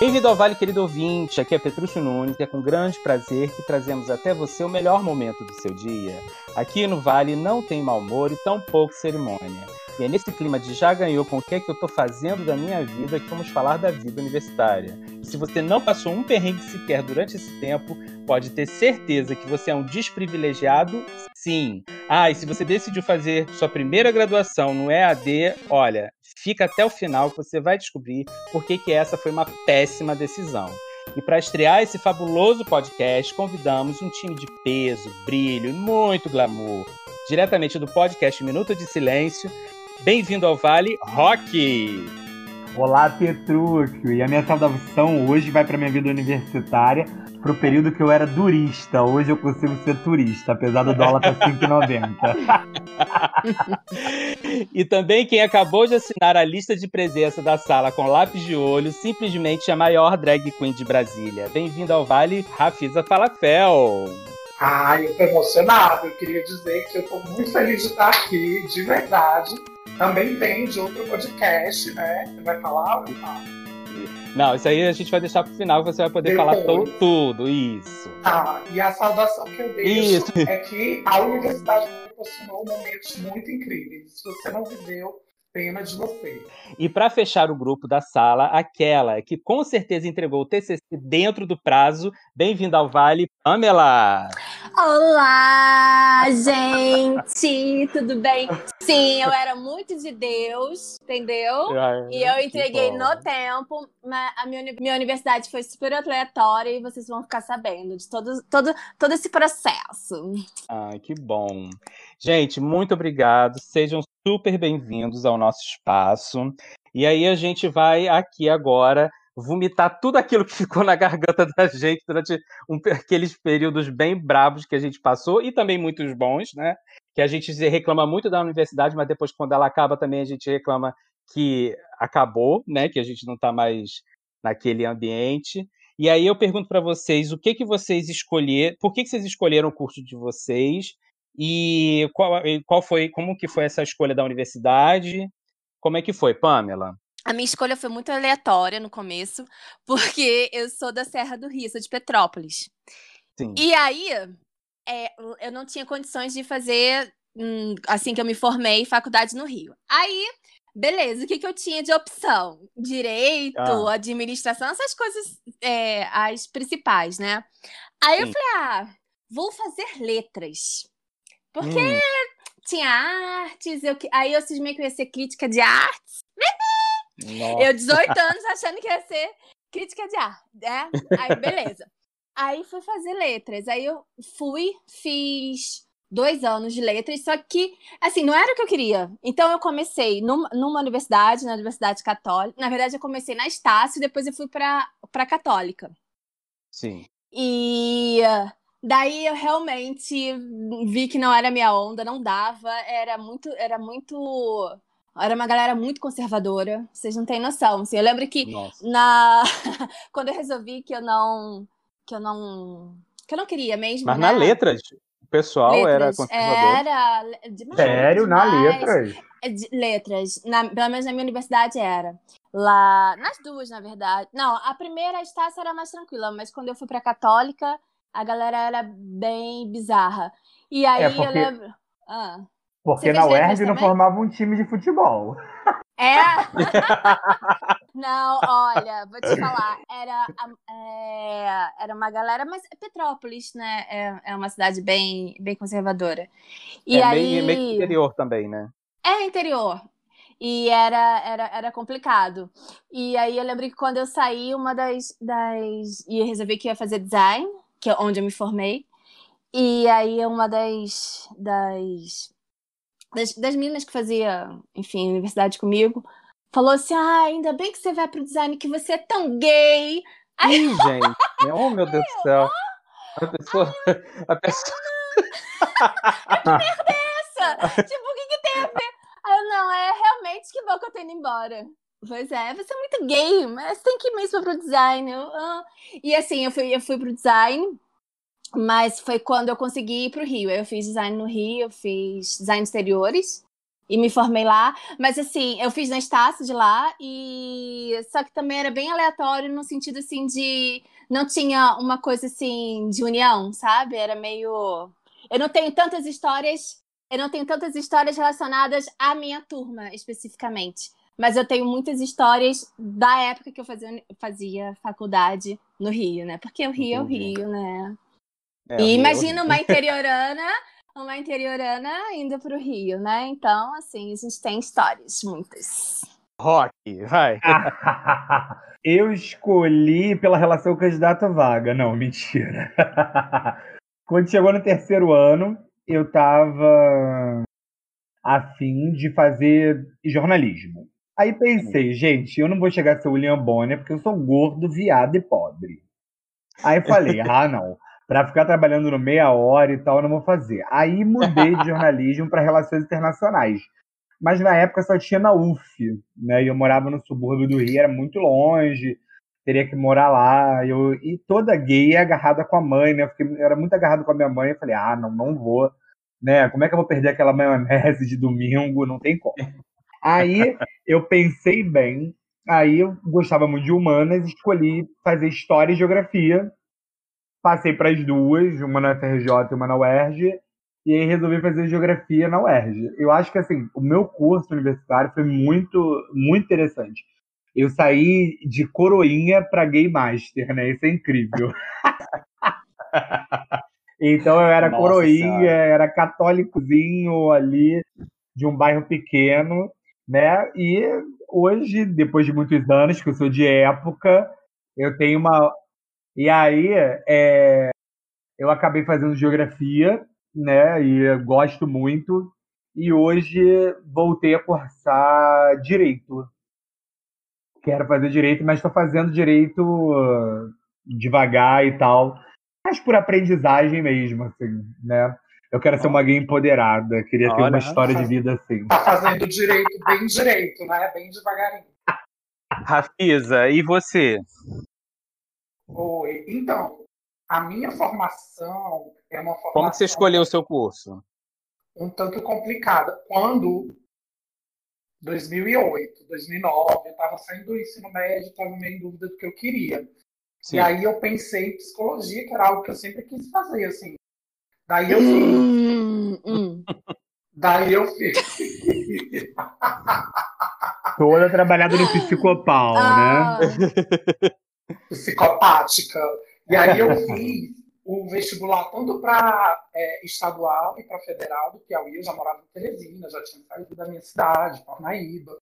Bem-vindo ao Vale, querido ouvinte. Aqui é Petrúcio Nunes e é com grande prazer que trazemos até você o melhor momento do seu dia. Aqui no Vale não tem mau humor e tampouco cerimônia. E é nesse clima de já ganhou com o que é que eu tô fazendo da minha vida que vamos falar da vida universitária. Se você não passou um perrengue sequer durante esse tempo, pode ter certeza que você é um desprivilegiado, sim. Ah, e se você decidiu fazer sua primeira graduação no EAD, olha, fica até o final que você vai descobrir por que que essa foi uma péssima decisão. E para estrear esse fabuloso podcast, convidamos um time de peso, brilho e muito glamour. Diretamente do podcast Minuto de Silêncio, Bem-vindo ao Vale Rock! Olá, Petrúcio! E a minha saudação hoje vai para minha vida universitária, para o período que eu era durista. Hoje eu consigo ser turista, apesar do dólar estar 5,90. e também quem acabou de assinar a lista de presença da sala com lápis de olho, simplesmente a maior drag queen de Brasília. Bem-vindo ao Vale, Rafisa Falafel! Ai, eu tô emocionado. Eu queria dizer que eu tô muito feliz de estar aqui, de verdade também tem de outro podcast, né? Você vai falar ou não? isso aí a gente vai deixar pro final, você vai poder Depois. falar tudo, isso. Tá, e a saudação que eu deixo isso. é que a universidade me proporcionou momentos muito incríveis. Se você não viveu, Pena de você. E para fechar o grupo da sala, aquela que com certeza entregou o TCC dentro do prazo. Bem-vinda ao Vale, Pamela! Olá, gente! Tudo bem? Sim, eu era muito de Deus, entendeu? Ai, e eu entreguei no tempo. Mas a minha, minha universidade foi super aleatória e vocês vão ficar sabendo de todo, todo, todo esse processo. Ai, que bom. Gente, muito obrigado. Sejam super bem-vindos ao nosso espaço. E aí a gente vai aqui agora vomitar tudo aquilo que ficou na garganta da gente durante um, aqueles períodos bem bravos que a gente passou e também muitos bons, né? Que a gente reclama muito da universidade, mas depois quando ela acaba também a gente reclama que acabou, né? Que a gente não está mais naquele ambiente. E aí eu pergunto para vocês, o que que vocês escolheram, por que, que vocês escolheram o curso de vocês e qual, qual foi, como que foi essa escolha da universidade? Como é que foi, Pamela? A minha escolha foi muito aleatória no começo, porque eu sou da Serra do Rio, sou de Petrópolis. Sim. E aí, é, eu não tinha condições de fazer, hum, assim que eu me formei, faculdade no Rio. Aí, beleza, o que, que eu tinha de opção? Direito, ah. administração, essas coisas, é, as principais, né? Aí Sim. eu falei, ah, vou fazer letras. Porque hum. tinha artes, eu, aí eu cismei que eu ia ser crítica de artes. Nossa. Eu, 18 anos, achando que ia ser crítica de arte, né? Aí, beleza. Aí fui fazer letras. Aí eu fui, fiz dois anos de letras, só que, assim, não era o que eu queria. Então eu comecei numa, numa universidade, na Universidade Católica. Na verdade, eu comecei na Estácio, depois eu fui para a Católica. Sim. E Daí eu realmente vi que não era minha onda, não dava, era muito, era muito, era uma galera muito conservadora, vocês não têm noção. Assim, eu lembro que Nossa. na quando eu resolvi que eu não que eu não que eu não queria mesmo, Mas né? na letras, o pessoal letras, era conservador. Era demais, Sério, demais. na letras. É, letras, na, pelo menos na minha universidade era. Lá, nas duas, na verdade. Não, a primeira a Estácia era mais tranquila, mas quando eu fui para católica, a galera era bem bizarra. E aí é porque... eu lembro. Ah, porque na UERJ não formava um time de futebol. É? não, olha, vou te falar. Era, é, era uma galera, mas Petrópolis, né? É, é uma cidade bem, bem conservadora. E é aí... meio, meio interior também, né? É interior. E era, era, era complicado. E aí eu lembro que quando eu saí, uma das. das... E eu resolvi que ia fazer design que é onde eu me formei. E aí uma das, das, das, das meninas que fazia, enfim, universidade comigo, falou assim: Ah, ainda bem que você vai pro design, que você é tão gay. Aí, Ih, gente, oh meu Deus do céu. A pessoa. A pessoa. que merda é essa? tipo, o que, que tem a ver? Aí eu, não, é realmente que bom que eu tô indo embora. Pois é, você é muito gay, mas tem que ir mesmo pro design. Eu, ah. E assim, eu fui, eu fui pro design, mas foi quando eu consegui ir pro Rio. Eu fiz design no Rio, eu fiz design exteriores e me formei lá. Mas assim, eu fiz na Estácio de lá e só que também era bem aleatório no sentido assim de não tinha uma coisa assim de união, sabe? Era meio eu não tenho tantas histórias, eu não tenho tantas histórias relacionadas à minha turma especificamente. Mas eu tenho muitas histórias da época que eu fazia, fazia faculdade no Rio, né? Porque o Rio Entendi. é o Rio, né? É, e imagina uma interiorana uma interiorana indo para o Rio, né? Então, assim, a gente tem histórias, muitas. Rock, vai. Eu escolhi pela relação candidato-vaga. Não, mentira. Quando chegou no terceiro ano, eu tava afim de fazer jornalismo. Aí pensei, gente, eu não vou chegar a ser William Bonner porque eu sou gordo, viado e pobre. Aí falei, ah, não para ficar trabalhando no meia hora e tal, eu não vou fazer. Aí mudei de jornalismo para relações internacionais. Mas na época só tinha na UF, né? E eu morava no subúrbio do Rio, era muito longe, teria que morar lá. Eu, e toda gay é agarrada com a mãe, né? Eu, fiquei, eu era muito agarrado com a minha mãe. Eu falei, ah, não, não vou. Né? Como é que eu vou perder aquela maionese de domingo? Não tem como. Aí eu pensei bem, aí eu gostava muito de humanas, escolhi fazer história e geografia Passei para as duas, uma na FRJ e uma na UERJ, e aí resolvi fazer geografia na UERJ. Eu acho que assim, o meu curso universitário foi muito, muito interessante. Eu saí de coroinha para gay master, né? Isso é incrível. então eu era Nossa coroinha, era católicozinho ali de um bairro pequeno, né? E hoje, depois de muitos anos, que eu sou de época, eu tenho uma e aí, é, eu acabei fazendo geografia, né? E gosto muito. E hoje voltei a cursar direito. Quero fazer direito, mas estou fazendo direito uh, devagar e tal. Mas por aprendizagem mesmo, assim, né? Eu quero ser uma gay empoderada, queria Olha, ter uma história de vida assim. Tá fazendo direito bem direito, né? Bem devagarinho. Rafisa, e você? Oi. Então, a minha formação é uma formação. Como você escolheu o seu curso? Um tanto complicada. Quando 2008, 2009, eu estava saindo do ensino médio, estava meio em dúvida do que eu queria. Sim. E aí eu pensei em psicologia, que era algo que eu sempre quis fazer, assim. Daí eu fiz. Hum, hum. Daí eu fiz. Toda trabalhada no psicopal, né? ah. né? psicopática. E aí eu fiz o vestibular tanto para é, estadual e para federal do Piauí. Eu já morava em Teresina, já tinha saído da minha cidade, Parnaíba.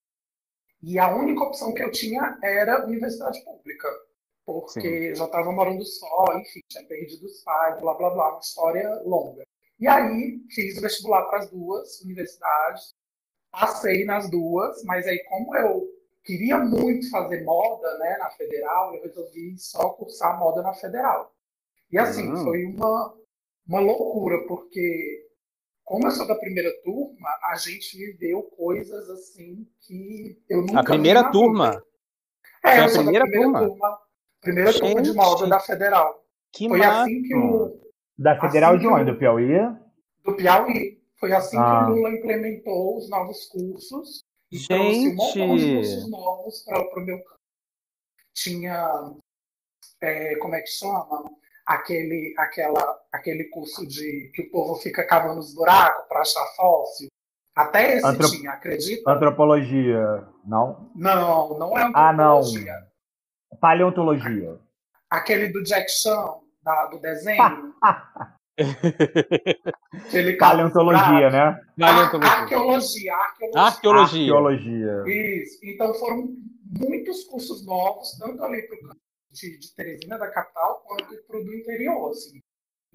E a única opção que eu tinha era universidade pública, porque Sim. já estava morando só, enfim, tinha perdido os pais, blá blá blá, uma história longa. E aí fiz o vestibular para as duas universidades, passei nas duas, mas aí como eu queria muito fazer moda né, na federal, eu resolvi só cursar moda na federal. E assim, uhum. foi uma, uma loucura, porque como eu sou da primeira turma, a gente viveu coisas assim que eu nunca A primeira turma? É, eu a primeira, primeira turma. turma. Primeira gente. turma de moda da federal. Que foi massa. assim que o. Da federal assim de onde? Do Piauí? Do Piauí. Foi assim ah. que o Lula implementou os novos cursos e Gente. trouxe um de cursos novos para o meu campo. Tinha, é, como é que chama? Aquele, aquela, aquele curso de que o povo fica cavando os buracos para achar fóssil. Até esse Antrop... tinha, acredita? Antropologia, não? Não, não é antropologia. Ah, não. Paleontologia. Aquele do Jack Chan, da, do desenho. Paleontologia, né? Paleontologia. Arqueologia, arqueologia. Arqueologia. Arqueologia. Isso. Então foram muitos cursos novos, tanto ali para o campo de, de Teresina, da capital, quanto para o do interior. Assim.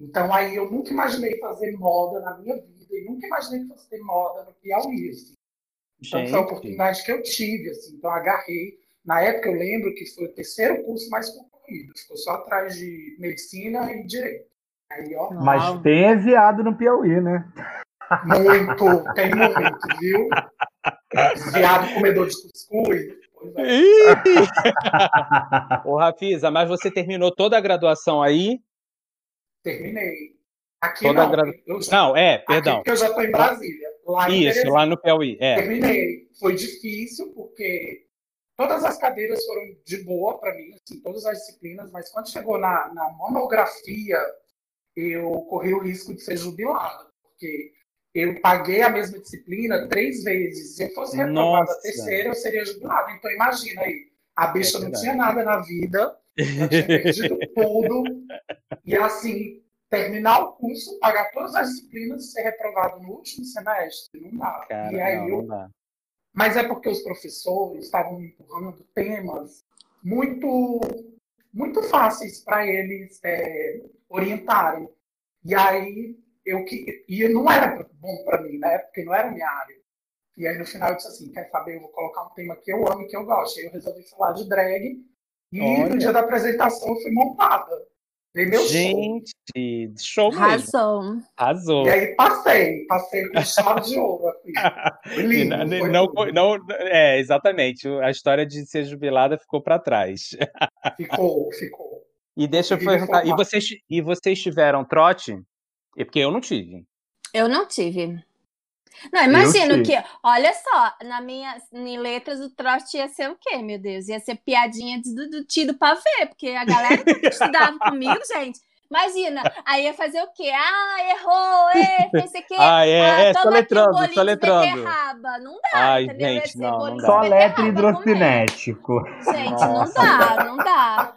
Então aí eu nunca imaginei fazer moda na minha vida e nunca imaginei fazer moda no Piauí. Assim. Então Gente. foi a oportunidade que eu tive. Assim. Então agarrei. Na época eu lembro que foi o terceiro curso mais concorrido. Ficou só atrás de medicina e direito. Aí, ó, Mas tem viado no Piauí, né? Muito, tem muito, viu? Viado comedor de cuscuz. É. Ô, Rafisa, mas você terminou toda a graduação aí? Terminei. Aqui toda não. Gradu... Já... Não, é, perdão. Aqui eu já estou em Brasília. Lá Isso, lá no Piauí. É. Terminei. Foi difícil, porque todas as cadeiras foram de boa para mim, assim, todas as disciplinas, mas quando chegou na, na monografia, eu corri o risco de ser jubilado, porque eu paguei a mesma disciplina três vezes. Se eu fosse reprovada a terceira, eu seria jubilado. Então, imagina aí, a bicha é não tinha nada na vida, eu tinha perdido tudo, e assim, terminar o curso, pagar todas as disciplinas e ser reprovado no último semestre, não dá. Cara, e aí não, eu... não dá. Mas é porque os professores estavam empurrando temas muito, muito fáceis para eles é, orientarem. E aí eu que e não era bom para mim, né? Porque não era minha área. E aí no final eu disse assim, quer saber? Eu vou colocar um tema que eu amo que eu gosto. Aí eu resolvi falar de drag. E Olha. no dia da apresentação eu fui montada. Dei meu show. Gente, show mesmo. Arrasou. Arrasou. E aí passei, passei com chave de ouro. Assim. E lindo, não, foi não, não- é, exatamente. A história de ser jubilada ficou para trás. Ficou, ficou. E deixa eu perguntar, e vocês, e vocês tiveram trote? É porque eu não tive. Eu não tive. Não, imagino que, olha só, na minha, em letras o trote ia ser o quê, meu Deus? Ia ser piadinha de, do, do tido pra ver, porque a galera que estudava comigo, gente, imagina, aí ia fazer o quê? Ah, errou, é, fez isso aqui. Ah, é, é, um soletrando, bolinho de soletrando. beterraba. Não dá, Ai, entendeu? Gente, não, não dá. Só letra hidrocinético. Gente, Nossa. não dá, não dá.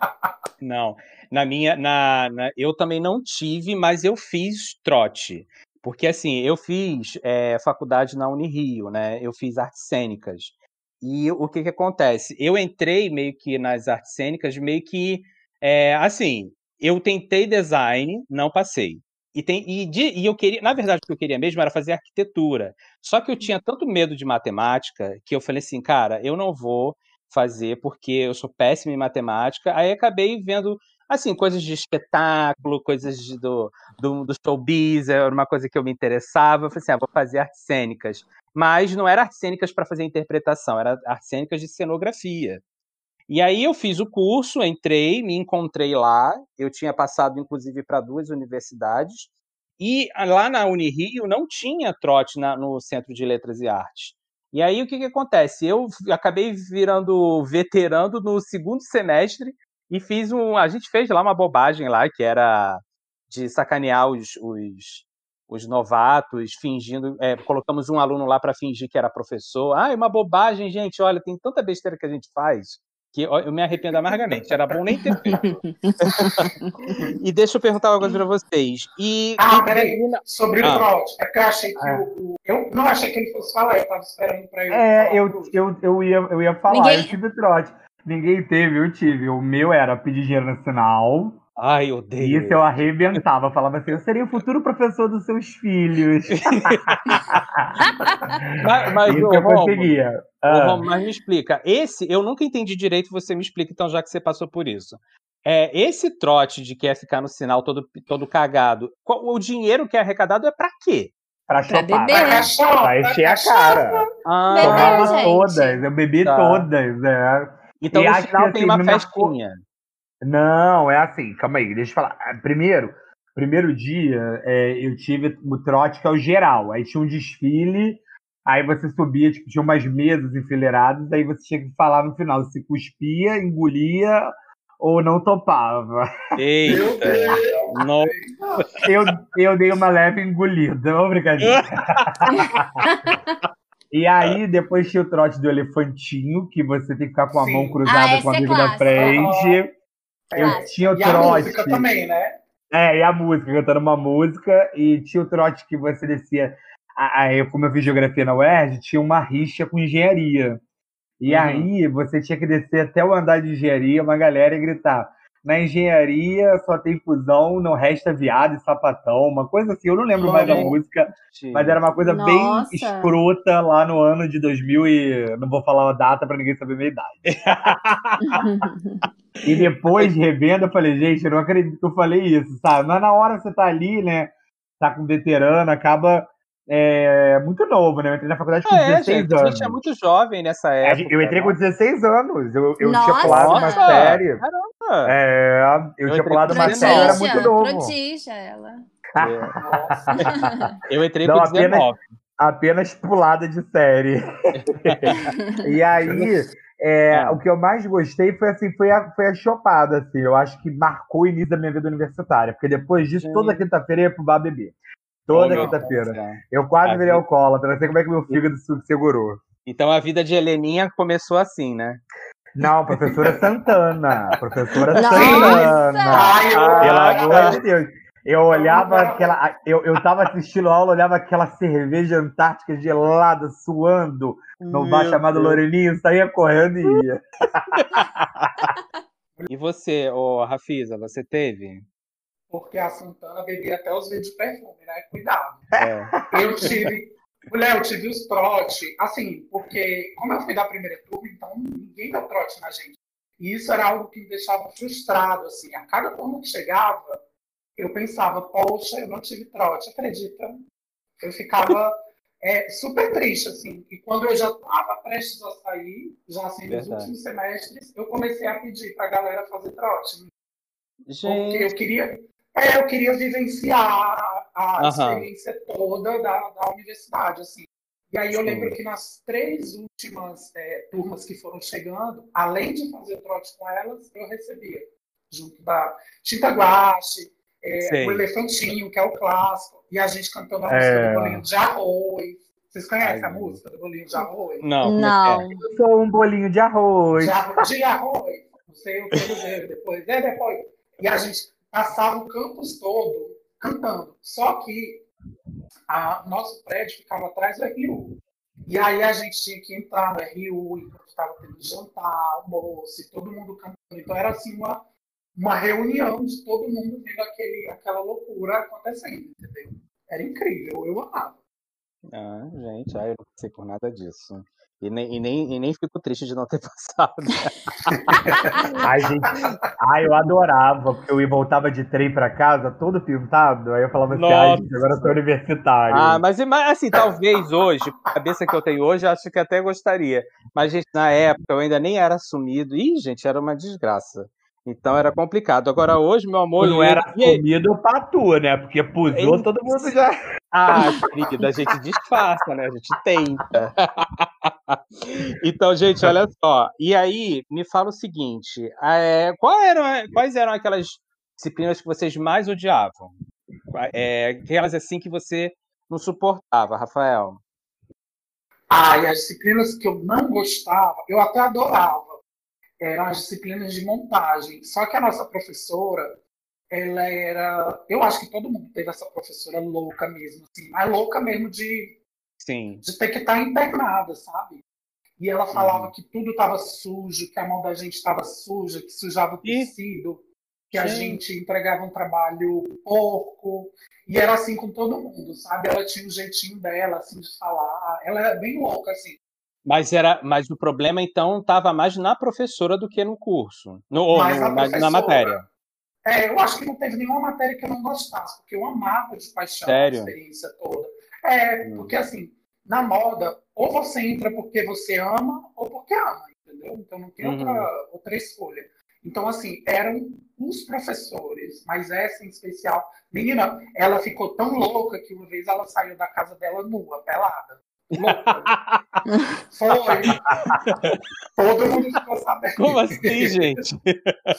Não. Na minha, na, na- eu também não tive, mas eu fiz trote. Porque assim, eu fiz é, faculdade na Unirio, né? Eu fiz artes cênicas. E o que que acontece? Eu entrei meio que nas artes cênicas, meio que é, assim, eu tentei design, não passei. E, tem, e, de- e eu queria, na verdade, o que eu queria mesmo era fazer arquitetura. Só que eu tinha tanto medo de matemática que eu falei assim, cara, eu não vou fazer porque eu sou péssimo em matemática. Aí acabei vendo assim coisas de espetáculo, coisas de- do, do, do showbiz, era uma coisa que eu me interessava. Eu falei assim, ah, vou fazer artes cênicas. Mas não era artes cênicas para fazer interpretação, era artes cênicas de cenografia. E aí eu fiz o curso, entrei, me encontrei lá. Eu tinha passado, inclusive, para duas universidades. E ah, lá na Unirio não tinha trote na- no Centro de Letras e Artes. E aí o que, que acontece? Eu acabei virando veterano no segundo semestre e fiz um. A gente fez lá uma bobagem lá, que era de sacanear os, os, os novatos, fingindo. é, colocamos um aluno lá para fingir que era professor. Ah, é uma bobagem, gente. Olha, tem tanta besteira que a gente faz que eu me arrependo amargamente. Era bom nem ter feito. e deixa eu perguntar uma coisa para vocês. E, Ah, e peraí. Sobre Ah. o trote. É porque eu achei que É. o, Eu não achei que ele fosse falar, eu tava esperando pra ele. É, falar eu, eu, eu, ia, eu ia falar, Ninguém- eu tive trote. Ninguém teve, eu tive. O meu era pedir dinheiro no sinal. Ai, E odeio. isso eu arrebentava. Falava assim, eu seria o futuro professor dos seus filhos. Mas, mas isso ô, eu conseguia. ô, Ah, mas me explica. Esse, eu nunca entendi direito, você me explica, então, já que você passou por isso. É, esse trote de que é ficar no sinal todo, todo cagado, qual- o dinheiro que é arrecadado é pra quê? pra Pra chopar. beber. Pra Pra encher a cara. Ah, Tomava gente. todas, eu bebi Tá. todas. É. então E no acho final que, tem assim, uma me marcou- festinha. Não, é assim, calma aí, deixa eu falar. Ah, Primeiro, primeiro dia, é, eu tive o trote que é o geral. Aí tinha um desfile, aí você subia, tipo, tinha umas mesas enfileiradas, aí você tinha que falar no final se cuspia, engolia ou não topava. Eita, nossa. Eu, eu dei uma leve engolida, ô brincadeira. E aí, depois tinha o trote do elefantinho, que você tem que ficar com a Sim. mão Ah, cruzada esse com o é amigo da clássico. frente. Eu Clássico. tinha o E a trote. música também, né? É, e a música, cantando uma música, e tinha o trote que você descia. Aí, como eu fiz geografia na UERJ, tinha uma rixa com engenharia. E Uhum. aí você tinha que descer até o andar de engenharia, uma galera e gritar. Na engenharia só tem fusão, não resta viado e sapatão, uma coisa assim. Eu não lembro mais da música, mas era uma coisa bem Nossa. escrota lá no ano de 2000 e não vou falar a data pra ninguém saber a minha idade. E depois de revenda, eu falei, gente, eu não acredito que eu falei isso, sabe? Mas na hora você tá ali, né? Tá com veterano, acaba é, muito novo, né? Eu entrei na faculdade com É, 16 gente, a anos. gente é muito jovem nessa A época. Eu entrei com né? 16 anos. Eu, eu tinha pulado uma série. Caramba! É, eu, Eu tinha pulado com uma série, eu era muito novo. prodígia ela. É. Eu entrei Não, com apenas- 19. apenas pulada de série. e aí, é, é. o que eu mais gostei foi assim, foi a, foi a chopada, assim. Eu acho que marcou o início da minha vida universitária. Porque depois disso, Sim. toda quinta-feira ia pro bar beber. Toda oh, quinta-feira. Eu quase virei alcoólatra. Não sei como é que meu fígado segurou. Então a vida de Heleninha começou assim, né? Não, professora Santana. Professora Nossa! Santana. Ai, Pelo amor de Deus. Eu olhava aquela. Eu, eu tava assistindo a aula, olhava aquela cerveja antártica gelada, suando no bar chamado Lorelinho, saía correndo e ia. E você, ô Rafisa, você teve? Porque a Santana bebia até os vídeos de perfume, né? Cuidado. É. Eu tive. Mulher, eu tive os trote, assim, porque como eu fui da primeira turma, então ninguém deu trote na gente. E isso era algo que me deixava frustrado, assim. A cada turma que chegava, eu pensava, poxa, eu não tive trote, acredita? Eu ficava é, super triste, assim. E quando eu já estava prestes a sair, já assim, nos últimos semestres, eu comecei a pedir para a galera fazer trote. Gente. Porque eu queria, é, eu queria vivenciar a uhum. experiência toda da, da universidade, assim. E aí eu Sim. lembro que nas três últimas é, turmas que foram chegando, além de fazer trote com elas, eu recebia junto da Tinta Guache, é, o Elefantinho, que é o clássico, e a gente cantando a música é... do bolinho de arroz. Vocês conhecem Ai, a música do bolinho de arroz? Não. É não. É? Eu sou um bolinho de arroz. De arroz. De arroz. Não sei o que dizer depois. É depois. E a gente passava o campus todo cantando. Só que a, nosso prédio ficava atrás do RU. E aí a gente tinha que entrar no RU, enquanto estava tendo jantar, almoço, e todo mundo cantando. Então era assim uma uma reunião de todo mundo vendo aquele, aquela loucura acontecendo, entendeu? Era incrível, eu amava. Ah, gente, ai, eu não sei por nada disso. E nem, e, nem, e nem fico triste de não ter passado. ai, gente, ai, eu adorava, porque eu voltava de trem para casa todo pintado, aí eu falava assim, ai, gente, agora eu sou universitário. Ah, mas assim, talvez hoje, a cabeça que eu tenho hoje, acho que até gostaria. Mas, gente, na época eu ainda nem era assumido. Ih, gente, era uma desgraça. Então era complicado. Agora hoje, meu amor. Não era comido pra tu, né? Porque pusou, todo mundo já. Ah, querida, a gente disfarça, né? A gente tenta. então, gente, olha só. E aí, me fala o seguinte: é, qual eram, quais eram aquelas disciplinas que vocês mais odiavam? É, aquelas assim que você não suportava, Rafael? Ah, e as disciplinas que eu não gostava, eu até adorava eram as disciplinas de montagem. Só que a nossa professora, ela era. Eu acho que todo mundo teve essa professora louca mesmo, assim, mas louca mesmo de, Sim. de ter que estar internada, sabe? E ela falava uhum. que tudo estava sujo, que a mão da gente estava suja, que sujava o tecido, que Sim. a gente entregava um trabalho porco. E era assim com todo mundo, sabe? Ela tinha um jeitinho dela, assim, de falar. Ela era bem louca, assim. Mas, era, mas o problema, então, estava mais na professora do que no curso, no, ou no, na matéria. É, eu acho que não teve nenhuma matéria que eu não gostasse, porque eu amava de paixão Sério? a experiência toda. É, hum. porque assim, na moda, ou você entra porque você ama, ou porque ama, entendeu? Então não tem uhum. outra, outra escolha. Então, assim, eram os professores, mas essa em especial. Menina, ela ficou tão louca que uma vez ela saiu da casa dela nua, pelada. Foi. Todo mundo ficou sabendo. Como assim, gente?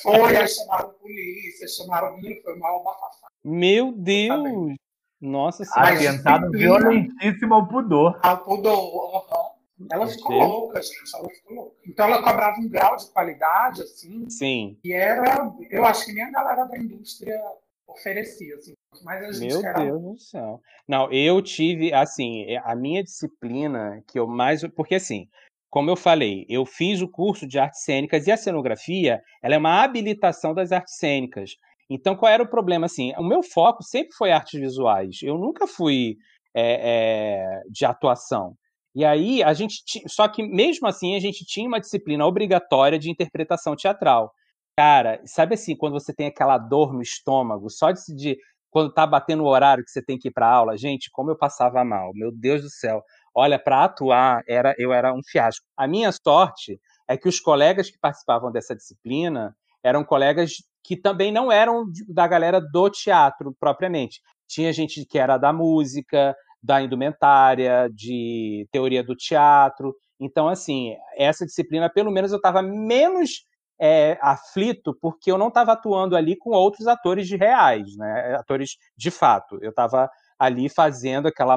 Foi, aí chamaram a polícia, chamaram o menino, foi mal bafafá. Meu Deus! Nossa Senhora. Atentado violentíssimo ao pudor. Ao pudor, uhum. Ela ficou louca, gente. Ela ficou louca. Então ela cobrava um grau de qualidade, assim. Sim. E era, eu acho que nem a galera da indústria oferecia, assim. Mas Meu. Deus do céu. Não, eu tive, assim, é, a minha disciplina que eu mais. Porque, assim, como eu falei, eu fiz o curso de artes cênicas e a cenografia ela é uma habilitação das artes cênicas. Então, qual era o problema? Assim, o meu foco sempre foi artes visuais. Eu nunca fui é, é, de atuação. E aí, a gente. Só que, mesmo assim, a gente tinha uma disciplina obrigatória de interpretação teatral. Cara, sabe assim, quando você tem aquela dor no estômago, só de, de quando tá batendo o horário que você tem que ir para aula, gente, como eu passava mal, meu Deus do céu. Olha, para atuar, era eu era um fiasco. A minha sorte é que os colegas que participavam dessa disciplina eram colegas que também não eram da galera do teatro propriamente. Tinha gente que era da música, da indumentária, de teoria do teatro. Então, assim, essa disciplina, pelo menos, eu estava menos é, aflito porque eu não estava atuando ali com outros atores de reais, né? Atores de fato. Eu estava ali fazendo aquela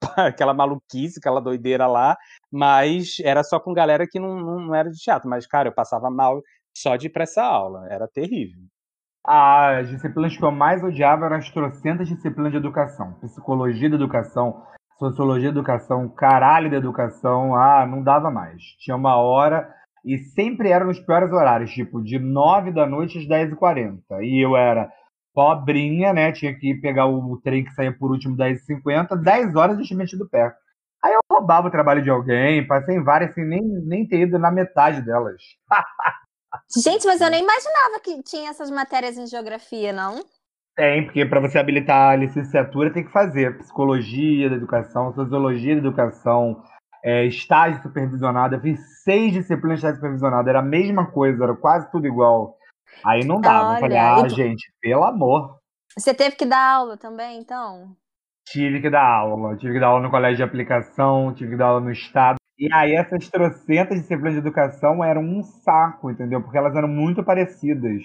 aquela maluquice, aquela doideira lá, mas era só com galera que não, não era de teatro. Mas, cara, eu passava mal só de ir pra essa aula, era terrível. As disciplinas que eu mais odiava eram as trocentas disciplinas de educação. Psicologia da educação, sociologia da educação, caralho da educação, ah, não dava mais. Tinha uma hora e sempre eram nos piores horários, tipo de 9 da noite às 10h40. E eu era pobrinha, né? Tinha que pegar o trem que saía por último 10h50, 10 horas eu tinha metido pé. Aí eu roubava o trabalho de alguém, passei em várias sem nem, nem ter ido na metade delas. Gente, mas eu nem imaginava que tinha essas matérias em geografia, não? Tem, porque para você habilitar a licenciatura tem que fazer psicologia da educação, sociologia da educação, é, estágio supervisionado. Eu fiz seis disciplinas de estágio supervisionado, era a mesma coisa, era quase tudo igual. Aí não dava. Olha, eu falei, ah, gente, pelo amor. Você teve que dar aula também, então? Tive que dar aula. Tive que dar aula no colégio de aplicação, tive que dar aula no estado. E aí essas trocentas disciplinas de educação eram um saco, entendeu? Porque elas eram muito parecidas.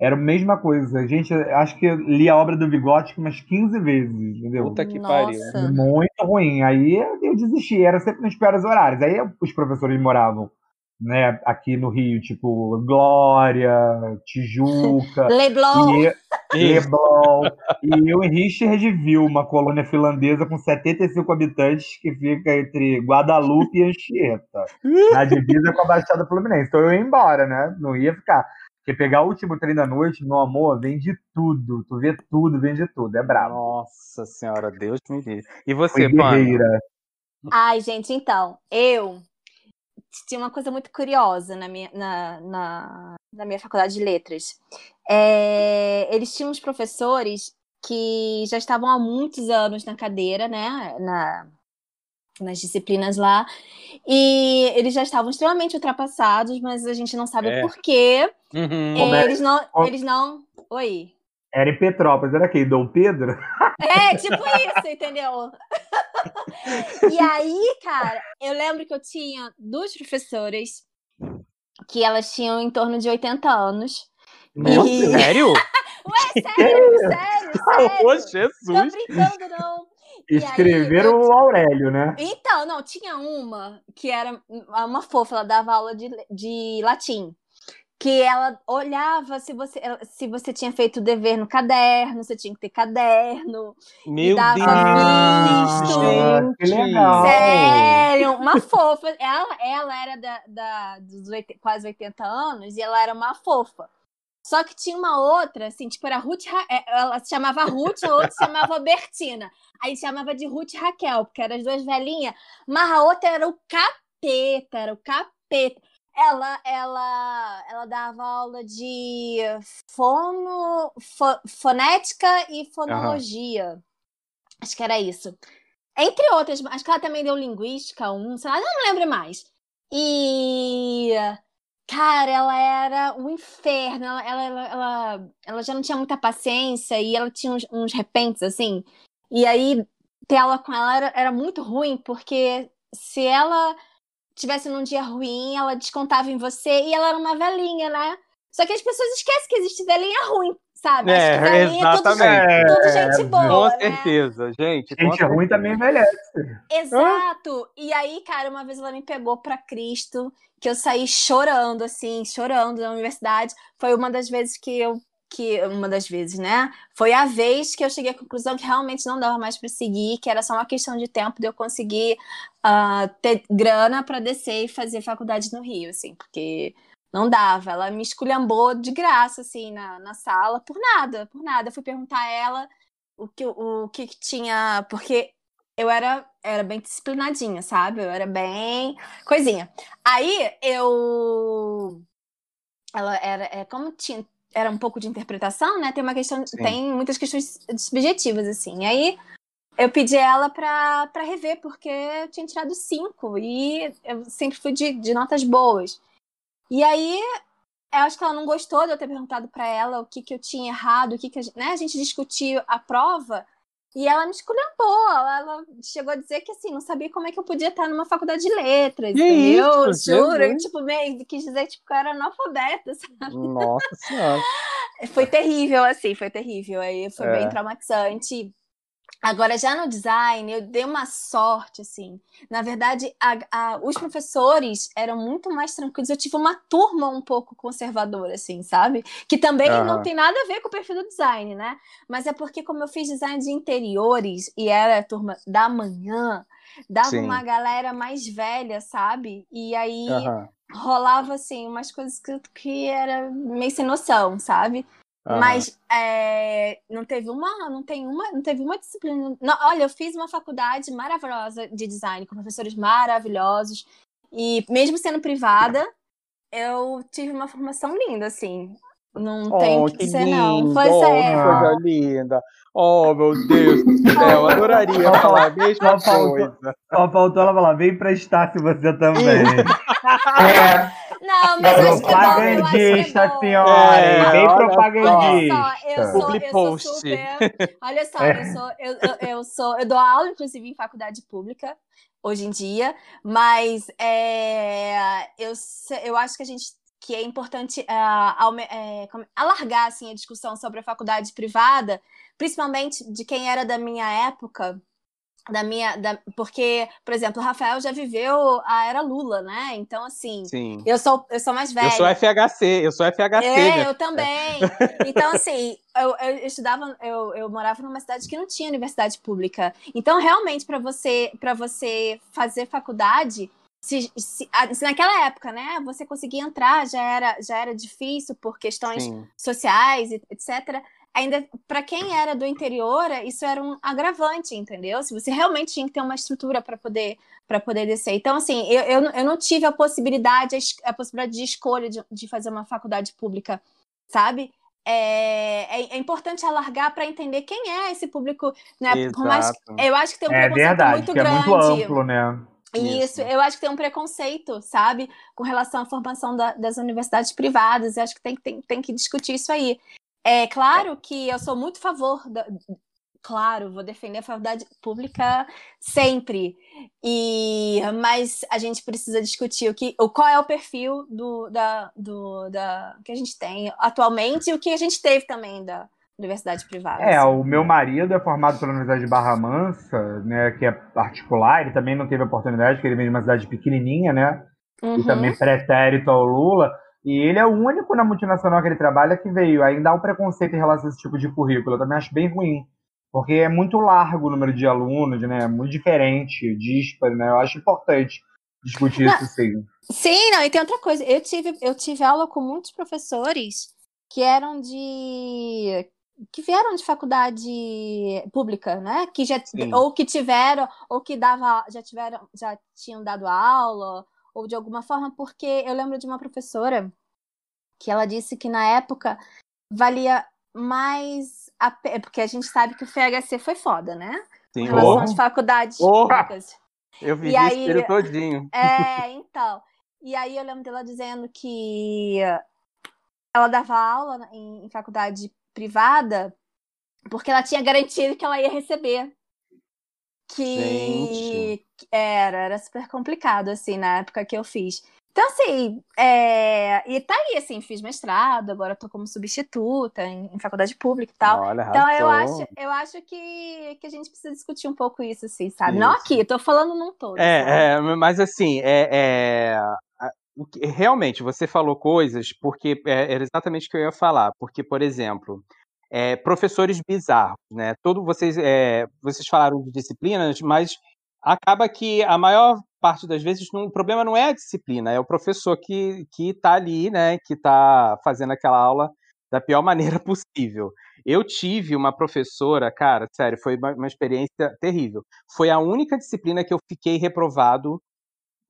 Era a mesma coisa. Gente, acho que li a obra do Vygotsky umas 15 vezes, entendeu? Puta que pariu. Muito ruim. Aí eu desisti. Era sempre nos piores horários. Aí os professores moravam né, aqui no Rio, tipo Glória, Tijuca, Leblon. E, Leblon. e eu em Richardville, uma colônia finlandesa com 75 habitantes que fica entre Guadalupe e Anchieta, na divisa com a Baixada Fluminense. Então eu ia embora, né? Não ia ficar. Porque pegar o último trem da noite, meu amor, vem de tudo. Tu vê tudo, vem de tudo. É brabo. Nossa senhora, Deus me livre. E você, Pana? Ai, gente, então, eu tinha uma coisa muito curiosa na minha, na, na, na minha faculdade de letras. É, eles tinham uns professores que já estavam há muitos anos na cadeira, né? Na, nas disciplinas lá. E eles já estavam extremamente ultrapassados, mas a gente não sabe é. por quê. Uhum. Eles não. Eles não. Oi. Era em Petrópolis, era quem? Dom Pedro? É, tipo isso, entendeu? e aí, cara, eu lembro que eu tinha duas professoras que elas tinham em torno de 80 anos. Nossa, e... sério? Ué, sério, sério, sério. Ô, Jesus! Tô brincando, não. Escreveram aí, o Aurélio, né? Então, não, tinha uma que era uma fofa, ela dava aula de, de latim que ela olhava se você, se você tinha feito o dever no caderno, você tinha que ter caderno. Meu dava Deus! Visto. Que legal! Sério, uma fofa. Ela, ela era da, da dos 80, quase 80 anos e ela era uma fofa. Só que tinha uma outra, assim, tipo, era Ruth, é, ela se chamava Ruth, a outra se chamava Bertina. Aí chamava de Ruth Raquel, porque eram as duas velhinhas, mas a outra era o capeta, era o capeta. Ela, ela, ela dava aula de fono, fo, fonética e fonologia. Uhum. Acho que era isso. Entre outras, acho que ela também deu linguística, um, sei lá, não lembro mais. E Cara, ela era um inferno. Ela, ela, ela, ela, ela já não tinha muita paciência e ela tinha uns, uns repentes, assim. E aí, ter aula com ela era, era muito ruim, porque se ela tivesse num dia ruim, ela descontava em você e ela era uma velhinha, né? Só que as pessoas esquecem que existe velhinha ruim, sabe? É, Acho que velhinha exatamente. é tudo, tudo gente boa. Com né? certeza, gente. Gente certeza. ruim também envelhece. Exato. E aí, cara, uma vez ela me pegou pra Cristo, que eu saí chorando, assim, chorando na universidade. Foi uma das vezes que eu que uma das vezes, né? Foi a vez que eu cheguei à conclusão que realmente não dava mais para seguir, que era só uma questão de tempo de eu conseguir uh, ter grana para descer e fazer faculdade no Rio, assim, porque não dava. Ela me esculhambou de graça, assim, na, na sala, por nada, por nada. Eu fui perguntar a ela o que, o, o que, tinha, porque eu era, era bem disciplinadinha, sabe? Eu era bem coisinha. Aí eu. Ela era. É, como tinha era um pouco de interpretação, né? Tem uma questão, Sim. tem muitas questões subjetivas assim. Aí eu pedi ela para rever porque eu tinha tirado cinco e eu sempre fui de, de notas boas. E aí eu acho que ela não gostou de eu ter perguntado para ela o que, que eu tinha errado, o que, que a, né? a gente discutiu a prova. E ela me esculhambou. Ela chegou a dizer que assim, não sabia como é que eu podia estar numa faculdade de letras. Que entendeu? Isso, Juro. Jesus. Tipo, meio quis dizer tipo, que eu era analfabeta, sabe? Nossa Senhora. foi terrível, assim, foi terrível. Aí foi é. bem traumatizante. Agora, já no design, eu dei uma sorte, assim. Na verdade, a, a, os professores eram muito mais tranquilos. Eu tive uma turma um pouco conservadora, assim, sabe? Que também uhum. não tem nada a ver com o perfil do design, né? Mas é porque, como eu fiz design de interiores e era a turma da manhã, dava Sim. uma galera mais velha, sabe? E aí uhum. rolava, assim, umas coisas que, que era meio sem noção, sabe? Uhum. Mas é, não teve uma, não tem uma, não teve uma disciplina. Não, olha, eu fiz uma faculdade maravilhosa de design com professores maravilhosos e mesmo sendo privada, eu tive uma formação linda, assim. Não oh, tem que, que ser, lindo. não. Pois oh, é. Coisa linda. Oh, meu Deus do céu, eu adoraria falar a mesma só coisa. Só faltou ela falar, vem prestar se você também. é. Não, mas propagandista, acho que é senhora. É, bem propagandista. Olha só, eu sou, eu sou super. Olha só, é. eu sou, eu, eu, eu, sou, eu dou aula, inclusive, em faculdade pública hoje em dia, mas é, eu, eu acho que a gente que é importante uh, alargar assim, a discussão sobre a faculdade privada, principalmente de quem era da minha época, da minha. Da, porque, por exemplo, o Rafael já viveu a era Lula, né? Então, assim, Sim. eu sou eu sou mais velha. Eu sou FHC, eu sou FHC. É, eu também. Então, assim, eu, eu estudava, eu, eu morava numa cidade que não tinha universidade pública. Então, realmente, para você, para você fazer faculdade, se, se, se, naquela época, né, você conseguia entrar, já era, já era difícil por questões Sim. sociais, etc ainda para quem era do interior, isso era um agravante, entendeu? Se você realmente tinha que ter uma estrutura para poder para poder descer. Então, assim, eu, eu, eu, não tive a possibilidade, a possibilidade de escolha de, de fazer uma faculdade pública, sabe? É, é, é importante alargar para entender quem é esse público, né? Mais, eu acho que tem um é preconceito verdade, muito grande. É muito amplo, né? Isso, Isso, eu acho que tem um preconceito, sabe, com relação à formação da, das universidades privadas. Eu acho que tem, tem, tem que discutir isso aí. É claro que eu sou muito a favor da, claro, vou defender a faculdade pública sempre. E mas a gente precisa discutir o que, o qual é o perfil do, da, do, da que a gente tem atualmente e o que a gente teve também da universidade privada. É, assim. o meu marido é formado pela Universidade de Barra Mansa, né, que é particular, ele também não teve oportunidade, porque ele vem de uma cidade pequenininha, né? Uhum. E também pretérito ao Lula. E ele é o único na multinacional que ele trabalha que veio. Ainda há um preconceito em relação a esse tipo de currículo. Eu também acho bem ruim. Porque é muito largo o número de alunos, né? Muito diferente, dísparo, né? Eu acho importante discutir não, isso sim. Sim, não, e tem outra coisa. Eu tive, eu tive aula com muitos professores que eram de que vieram de faculdade pública, né? Que já sim. ou que tiveram ou que dava já tiveram já tinham dado aula ou de alguma forma, porque eu lembro de uma professora que ela disse que na época valia mais a pena, porque a gente sabe que o FHC foi foda, né? Sim. Em relação oh. às faculdades oh. públicas. Eu vi isso aí, todinho. É, então. E aí eu lembro dela dizendo que ela dava aula em, em faculdade privada porque ela tinha garantido que ela ia receber que Gente. era, era super complicado, assim, na época que eu fiz. Então, assim, é... e tá aí, assim, fiz mestrado, agora tô como substituta em, em faculdade pública e tal. Olha, então, eu acho, eu acho que, que a gente precisa discutir um pouco isso, assim, sabe? Isso. Não aqui, tô falando num todo. É, é mas assim, é, é... realmente, você falou coisas porque é, era exatamente o que eu ia falar. Porque, por exemplo, é, professores bizarros, né? Todo vocês, é, vocês falaram de disciplinas, mas acaba que a maior parte das vezes não, o problema não é a disciplina, é o professor que que está ali, né? Que está fazendo aquela aula da pior maneira possível. Eu tive uma professora, cara, sério, foi uma, uma experiência terrível. Foi a única disciplina que eu fiquei reprovado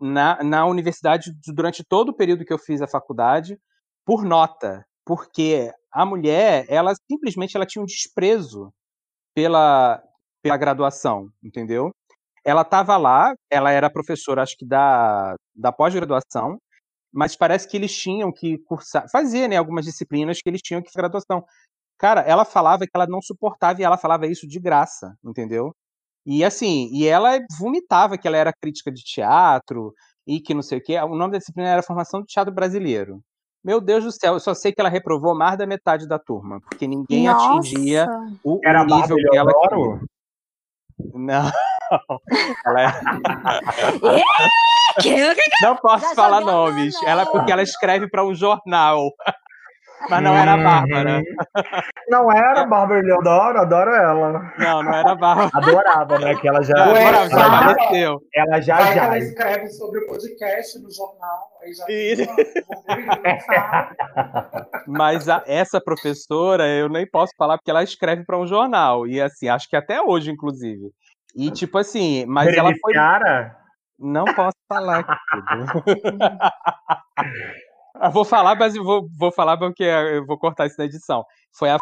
na, na universidade durante todo o período que eu fiz a faculdade por nota, porque a mulher, ela simplesmente ela tinha um desprezo pela, pela graduação, entendeu? Ela estava lá, ela era professora, acho que da, da pós-graduação, mas parece que eles tinham que cursar, fazer né, algumas disciplinas que eles tinham que graduação. Cara, ela falava que ela não suportava e ela falava isso de graça, entendeu? E assim, e ela vomitava que ela era crítica de teatro e que não sei o quê. O nome da disciplina era Formação do Teatro Brasileiro. Meu Deus do céu, eu só sei que ela reprovou mais da metade da turma, porque ninguém Nossa. atingia o, era nível que ela queria. Não. Ela é... Não posso Já falar nomes. Ela porque ela escreve para um jornal. Mas não era a Bárbara. Uhum. Não era a Bárbara Leodoro, adoro ela. Não, não era a Bárbara. Adorava, né? Que ela já. Ué, ela já. Ela já já. Ela escreve sobre o podcast no jornal. Aí já Mas a, essa professora, eu nem posso falar porque ela escreve para um jornal. E assim, acho que até hoje, inclusive. E tipo assim, mas ela foi. Não posso falar, Eu vou falar, mas eu vou, vou falar porque eu vou cortar isso na edição. Foi a.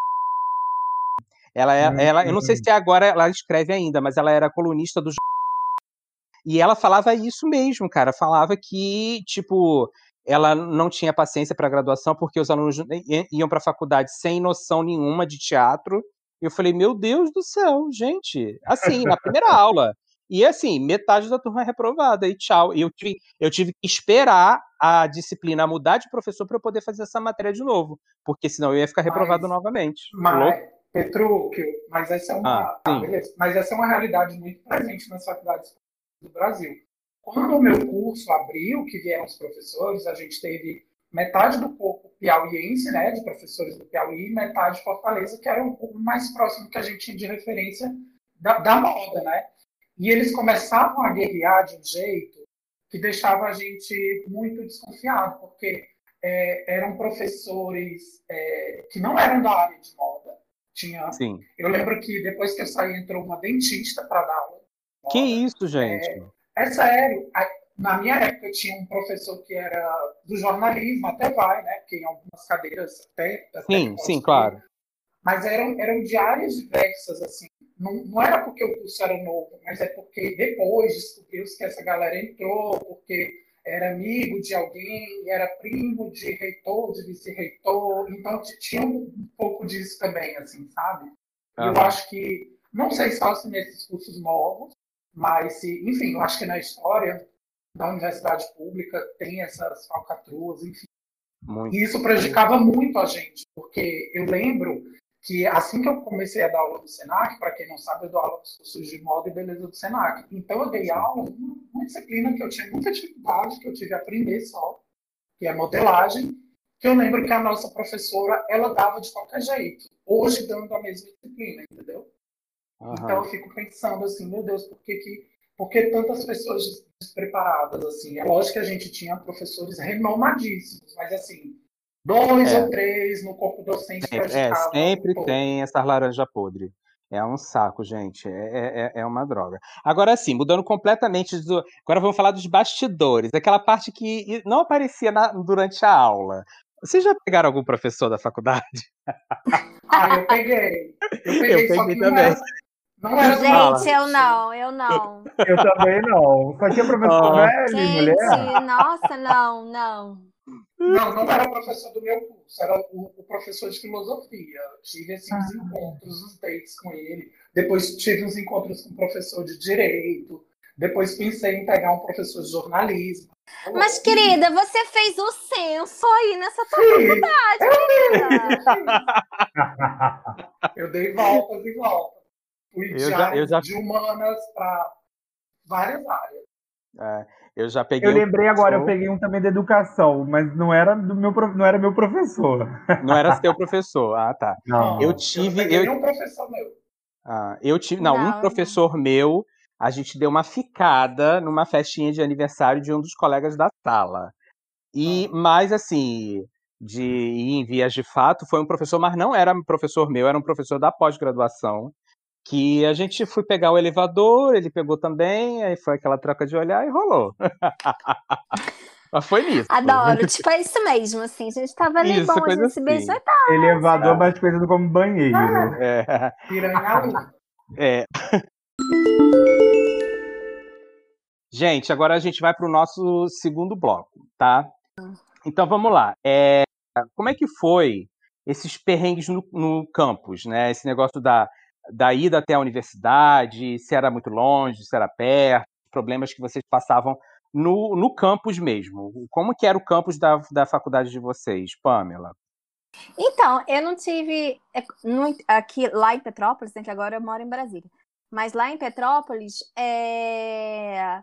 Ela, é, ela, eu não sei se agora ela escreve ainda, mas ela era colunista do. E ela falava isso mesmo, cara. Falava que, tipo, ela não tinha paciência para graduação porque os alunos iam para a faculdade sem noção nenhuma de teatro. E eu falei, meu Deus do céu, gente. Assim, na primeira aula. E assim, metade da turma é reprovada e tchau. E eu tive, eu tive que esperar a disciplina mudar de professor para eu poder fazer essa matéria de novo, porque senão eu ia ficar reprovado mas, novamente. Mas, Petrúquio, mas essa é uma, ah, ah, mas essa é uma realidade muito presente nas faculdades do Brasil. Quando o meu curso abriu, que vieram os professores, a gente teve metade do corpo piauiense, né, de professores do Piauí, e metade de Fortaleza, que era o mais próximo que a gente tinha de referência da, da moda, né? E eles começavam a guerrear de um jeito que deixava a gente muito desconfiado, porque é, eram professores é, que não eram da área de moda. Tinha, Sim. Eu lembro que depois que eu saí entrou uma dentista para dar aula. Que isso, gente? É, é sério. Na minha época tinha um professor que era do jornalismo, até vai, né? Porque em algumas cadeiras até. até sim, sim, claro. Mas eram, eram de áreas diversas, assim. Não, não era porque o curso era novo, mas é porque depois descobriu-se que essa galera entrou, porque era amigo de alguém, era primo de reitor, de vice-reitor, então tinha um pouco disso também, assim, sabe? Uhum. Eu acho que, não sei só se nesses cursos novos, mas se, enfim, eu acho que na história da universidade pública tem essas falcatruas, enfim. Muito. E isso prejudicava muito a gente, porque eu lembro que assim que eu comecei a dar aula do Senac, para quem não sabe, eu dou aula dos cursos de moda e beleza do Senac. Então eu dei aula em uma disciplina que eu tinha muita dificuldade, que eu tive a aprender só, que é modelagem, que eu lembro que a nossa professora, ela dava de qualquer jeito, hoje dando a mesma disciplina, entendeu? Uhum. Então eu fico pensando assim, meu Deus, por que que por que tantas pessoas despreparadas assim? É lógico que a gente tinha professores renomadíssimos, mas assim, dois é. ou três no corpo docente sempre, É, sempre tem essas laranja podre. É um saco, gente. É, é, é, é uma droga. Agora, sim, mudando completamente. Do... Agora vamos falar dos bastidores. Aquela parte que não aparecia na... durante a aula. Vocês já pegaram algum professor da faculdade? Ah, eu peguei. Eu peguei, eu peguei também. Não era Gente, eu não, eu não. Eu também não. Só tinha professor oh. velho, Gente, mulher. Nossa, não, não. Não, não era o professor do meu curso, era o, o professor de filosofia. Tive esses ah. encontros, os dates com ele. Depois tive uns encontros com o professor de direito. Depois pensei em pegar um professor de jornalismo. Mas, querida, você fez o censo aí nessa tua Sim, faculdade, eu, eu dei voltas e voltas. Fui eu já, eu já... de humanas para várias áreas. É, eu já peguei. Eu lembrei agora, eu peguei um também de educação, mas não era do meu, não era meu professor. Não era seu professor. Ah, tá. Não. Eu tive. Eu, eu... um professor meu. Ah, eu tive. Não, não, um professor meu, a gente deu uma ficada numa festinha de aniversário de um dos colegas da sala. E, ah. mais assim, de ir em vias de fato, foi um professor, mas não era professor meu, era um professor da pós-graduação que a gente foi pegar o elevador, ele pegou também, aí foi aquela troca de olhar e rolou. Mas foi nisso. Adoro, tipo, é isso mesmo, assim. A gente tava ali isso, bom, a gente assim. se beijou e tal. Elevador, é. mais coisa como banheiro. Ah, é. é. Gente, agora a gente vai para o nosso segundo bloco, tá? Então vamos lá. É, como é que foi esses perrengues no, no campus, né? Esse negócio da, da ida até a universidade, se era muito longe, se era perto, problemas que vocês passavam no, no campus mesmo. Como que era o campus da, da faculdade de vocês, Pamela? Então, eu não tive é, aqui lá em Petrópolis, que agora eu moro em Brasília. Mas lá em Petrópolis, é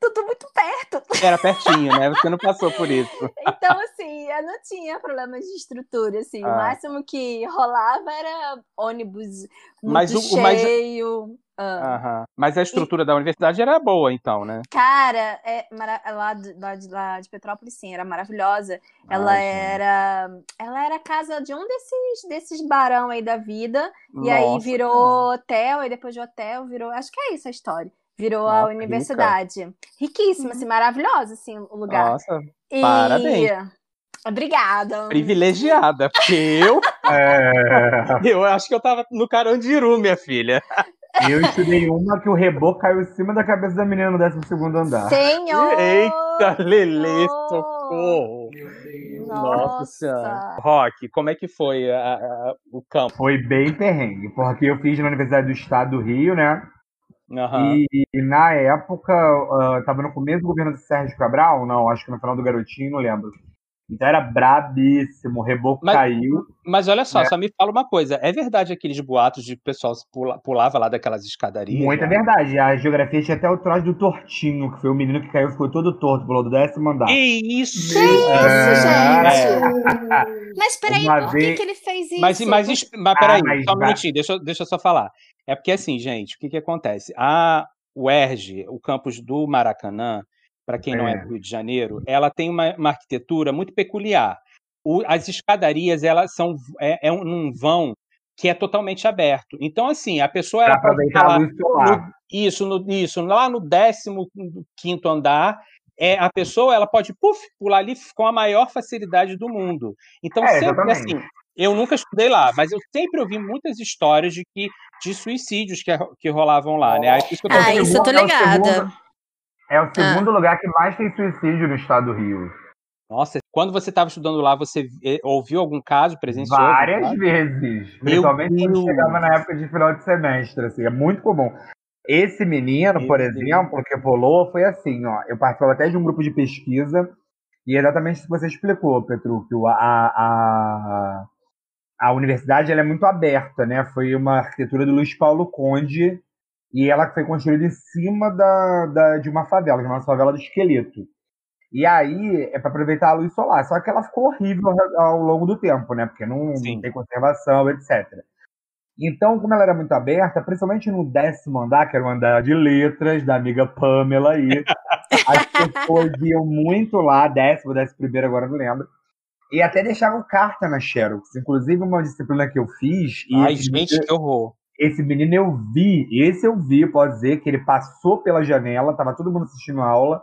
tudo muito perto. Era pertinho, né? Você não passou por isso. Então, assim, eu não tinha problemas de estrutura, assim. Ah. O máximo que rolava era ônibus muito mas o, cheio. Mas... Ah. Mas a estrutura e... da universidade era boa, então, né? Cara, é, lá, de, lá, de, lá de Petrópolis, sim, era maravilhosa. Ela Ai, era. Ela era casa de um desses, desses barão aí da vida. Nossa, e aí virou cara. hotel, e depois de hotel virou. Acho que é isso a história virou Nossa, a universidade. Rica. Riquíssima, assim, maravilhosa, assim, o lugar. Nossa, e... parabéns. Obrigada. Privilegiada, porque eu. É... Eu acho que eu tava no Carandiru, minha filha. Eu estudei uma que o reboco caiu em cima da cabeça da menina no 12 andar. Senhor! Eita, Lele, socorro! Nossa. Nossa Senhora. Rock, como é que foi a, a, o campo? Foi bem perrengue, porque eu fiz na Universidade do Estado do Rio, né? Uhum. E, e, na época, uh, tava no começo do governo do Sérgio Cabral, não, acho que no final do Garotinho, não lembro. Então era brabíssimo, o reboco mas, caiu. Mas olha só, né? só me fala uma coisa: é verdade aqueles boatos de que o pessoal pula, pulava lá daquelas escadarias? Muita né? verdade. A geografia tinha até o troço do tortinho, que foi o menino que caiu ficou todo torto, pulou do décimo andar. Que isso! Que isso, é. gente! Mas peraí, Uma por vez... que, que ele fez isso? Mas, mas, mas peraí, ah, mas só um minutinho, deixa, deixa eu só falar. É porque assim, gente, o que, que acontece? A UERJ, o campus do Maracanã, para quem não é. é do Rio de Janeiro, ela tem uma, uma arquitetura muito peculiar. O, as escadarias, elas são é, é, um vão que é totalmente aberto. Então, assim, a pessoa ela pode falar no, isso, no, isso, lá no 15 andar, é, a pessoa ela pode puff, pular ali com a maior facilidade do mundo. Então, é, sempre assim, eu nunca estudei lá, mas eu sempre ouvi muitas histórias de que de suicídios que, que rolavam lá, né? Isso eu ah, isso eu tô ligada. É o segundo ah. lugar que mais tem suicídio no estado do Rio. Nossa, quando você estava estudando lá, você ouviu algum caso, presenciou? Várias vezes. Principalmente quando chegava na época de final de semestre, assim, é muito comum. Esse menino, Meu por Deus. exemplo, que pulou, foi assim, ó. Eu participava até de um grupo de pesquisa, e é exatamente isso que você explicou, Petruccio. A, a, a universidade ela é muito aberta, né? Foi uma arquitetura do Luiz Paulo Conde, e ela foi construída em cima da, da, de uma favela, de uma favela do Esqueleto. E aí é para aproveitar a luz solar. Só que ela ficou horrível ao longo do tempo, né? Porque não, não, tem conservação, etc. Então, como ela era muito aberta, principalmente no décimo andar, que era o andar de letras da amiga Pamela aí, as pessoas iam muito lá, décimo, décimo primeiro, agora não lembro. E até deixavam carta na Xerox. Inclusive, uma disciplina que eu fiz. Ai, gente, que horror. Esse menino eu vi, esse eu vi, pode dizer, que ele passou pela janela, tava todo mundo assistindo a aula,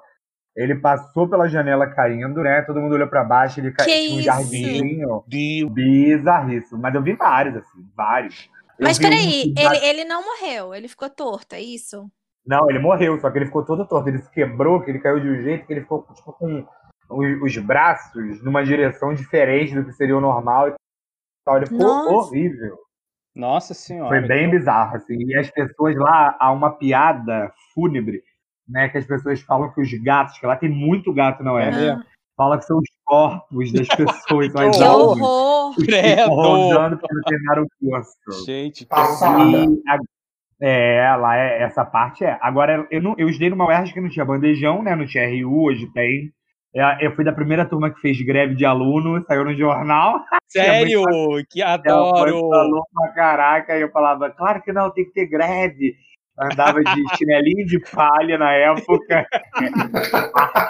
ele passou pela janela caindo, né? Todo mundo olhou para baixo, ele caiu um jardinzinho. Bizarríssimo. Mas eu vi vários, assim, vários. Eu Mas peraí, um... ele, ele não morreu, ele ficou torto, é isso? Não, ele morreu, só que ele ficou todo torto. Ele se quebrou, que ele caiu de um jeito que ele ficou tipo, com os, os braços numa direção diferente do que seria o normal. Ele ficou Nossa. horrível. Nossa senhora. Foi bem bizarro, assim. E as pessoas lá, há uma piada fúnebre, né? Que as pessoas falam que os gatos, que lá tem muito gato, não é? Uhum. Fala que são os corpos das pessoas. que horror! Credo! Rodando para terminar o curso. Gente, que é, lá é, essa parte é. Agora, eu, não, eu estudei numa UERJ que não tinha bandejão, né? Não tinha RU, hoje tem. É, eu fui da primeira turma que fez greve de aluno, saiu no jornal. Sério? que adoro! Pra caraca, e eu falava, claro que não, tem que ter greve. Andava de chinelinho de palha na época.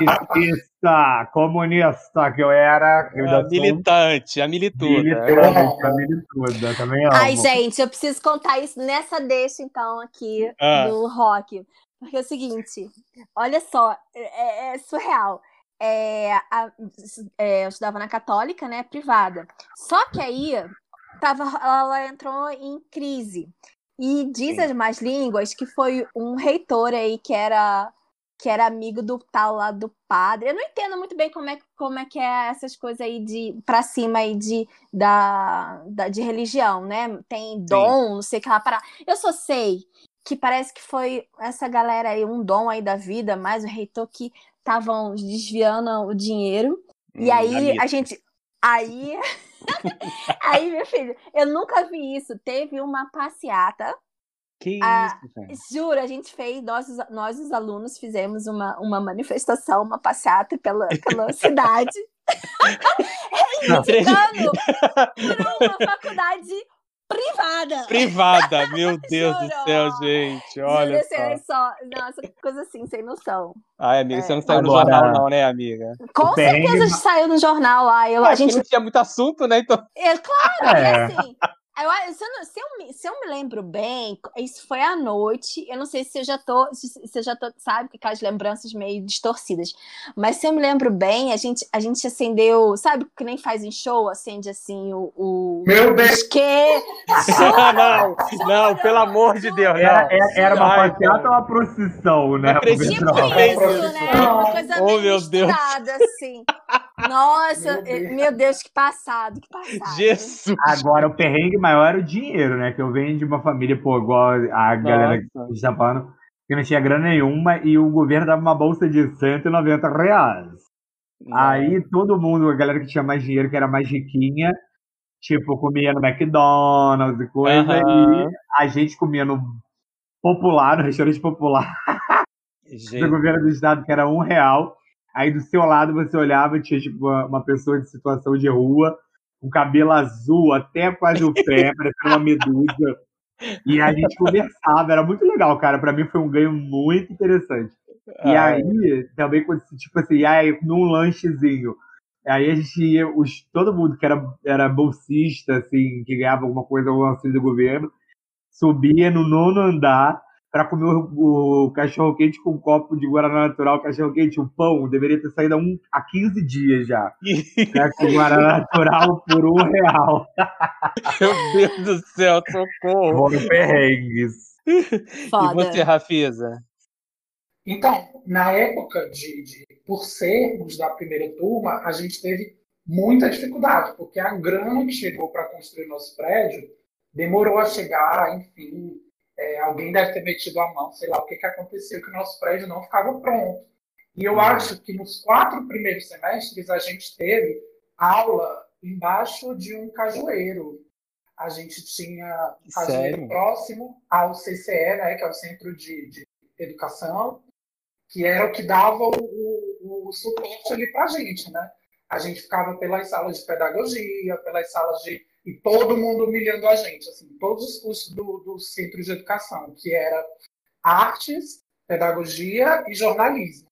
Artista, comunista que eu era. Eu a militante, a milituda. Militante, a milituda, também amo. Ai, gente, eu preciso contar isso nessa deixa, então, aqui, ah. do rock. Porque é o seguinte, olha só, é, é surreal é, a, é, eu estudava na católica, né, privada. Só que aí tava, ela entrou em crise. E diz as mais línguas que foi um reitor aí que era que era amigo do tal lá do padre. Eu não entendo muito bem como é, como é que é essas coisas aí de para cima aí de, da, da, de religião, né? Tem dom, Sim. não sei o que lá para. Eu só sei que parece que foi essa galera aí, um dom aí da vida, mais o reitor que estavam desviando o dinheiro. Hum, e aí a gente. Aí. aí, meu filho, eu nunca vi isso. Teve uma passeata que ah, isso, Juro, a gente fez, nós, nós os alunos fizemos uma, uma manifestação, uma passeata pela, pela cidade, reivindicando por uma faculdade privada. Privada, meu Deus Juro. do céu, gente. Olha Juro, só. só. Nossa, coisa assim, sem noção. Ai, amiga, é. você não saiu Agora, no jornal, não, né, amiga? Com certeza saiu no jornal lá. Eu, a gente não tinha muito assunto, né? Então... É, claro, é. e assim. Eu, se, eu, se, eu, se eu me lembro bem, isso foi à noite. Eu não sei se eu já tô. Se, eu já tô, sabe, com aquelas lembranças meio distorcidas. Mas se eu me lembro bem, a gente, a gente acendeu. Sabe que nem faz em show? Acende assim o. o Meu Deus! Que... não, não, pelo amor de Deus. Era, era, era uma passeata ou uma procissão, né? Tipo isso, né? Uma coisa oh, meu Deus. assim. Nossa, meu Deus. meu Deus, que passado, que passado. Jesus. Agora, o perrengue maior era o dinheiro, né? Que eu venho de uma família, pô, igual a galera Nossa. que está falando, que não tinha grana nenhuma e o governo dava uma bolsa de 190 reais. Nossa. Aí todo mundo, a galera que tinha mais dinheiro, que era mais riquinha, tipo, comia no McDonald's e coisa, uhum. e a gente comia no popular, no restaurante popular, do governo do estado, que era um real. Aí do seu lado você olhava, tinha tipo uma pessoa de situação de rua, com cabelo azul até quase o pé, parecendo uma medusa. E a gente conversava, era muito legal, cara. Para mim foi um ganho muito interessante. E ah, aí, também, tipo assim, aí, num lanchezinho, aí a gente ia, os, todo mundo que era, era bolsista, assim, que ganhava alguma coisa, algum auxílio do governo, subia no nono andar para comer o, o cachorro quente com um copo de Guaraná natural, cachorro quente, o pão, deveria ter saído há, um, há 15 dias já. né, com Guaraná natural por um real. Meu Deus do céu, socorro. Vamos perrengues. Foda. E você, Rafisa? Então, na época de, de, por sermos da primeira turma, a gente teve muita dificuldade, porque a grana que chegou para construir nosso prédio demorou a chegar, enfim, é, alguém deve ter metido a mão, sei lá o que, que aconteceu, que o nosso prédio não ficava pronto. E eu uhum. acho que nos quatro primeiros semestres a gente teve aula embaixo de um cajueiro. A gente tinha cajueiro Sério? próximo ao CCE, né, que é o Centro de, de Educação, que era o que dava o, o, o suporte ali para a gente, né? A gente ficava pelas salas de pedagogia, pelas salas de e todo mundo humilhando a gente, assim, todos os cursos do, do centro de educação, que era artes, pedagogia e jornalismo.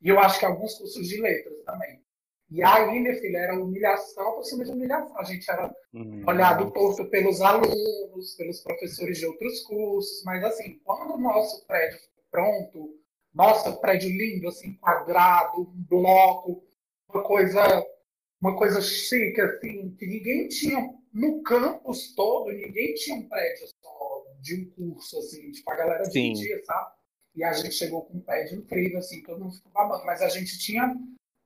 E eu acho que alguns cursos de letras também. E aí, minha filha, era humilhação por cima de humilhação. A gente era hum, olhado torto pelos alunos, pelos professores de outros cursos, mas assim, quando o nosso prédio pronto, nosso prédio lindo, assim, quadrado, um bloco, uma coisa uma coisa chique, assim, que ninguém tinha no campus todo, ninguém tinha um prédio só de um curso, assim, tipo, a galera dividia, sabe? E a gente chegou com um prédio incrível, assim, todo mundo ficou babando, mas a gente tinha,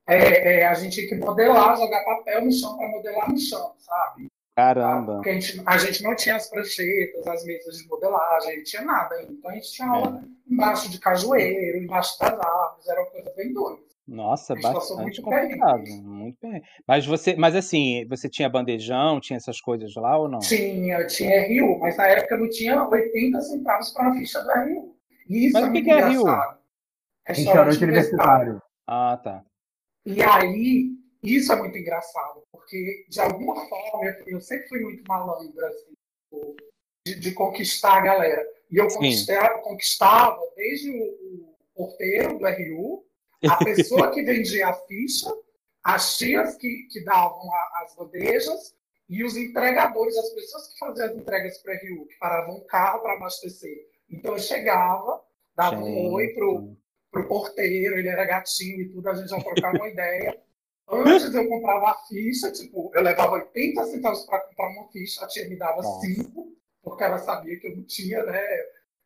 é, é, a gente tinha que modelar, jogar papel no chão para modelar no chão, sabe? Caramba! Porque a gente, a gente não tinha as pranchetas, as mesas de modelagem, não tinha nada. Então a gente tinha aula é. embaixo de cajueiro, embaixo das árvores, era uma coisa bem doida. Nossa, bastante muito complicado, muito bem. Mas você, mas assim, você tinha bandejão, tinha essas coisas lá ou não? Tinha, tinha RU, mas na época não tinha 80 centavos para a ficha do RU. Isso mas é o que, que é RU? Restaurante universitário. Ah, tá. E aí, isso é muito engraçado, porque de alguma forma eu sempre fui muito malandra, assim, de, de conquistar a galera. E eu conquistava desde o, o porteiro do RU a pessoa que vendia a ficha, as tias que, que davam a, as bandejas e os entregadores, as pessoas que faziam as entregas para Rio, que paravam o carro para abastecer. Então eu chegava, dava Gente. um oi pro, pro porteiro, ele era gatinho e tudo, a gente já trocava uma ideia. Antes eu comprava a ficha, tipo, eu levava 80 centavos para comprar uma ficha, a tia me dava 5, porque ela sabia que eu não tinha né,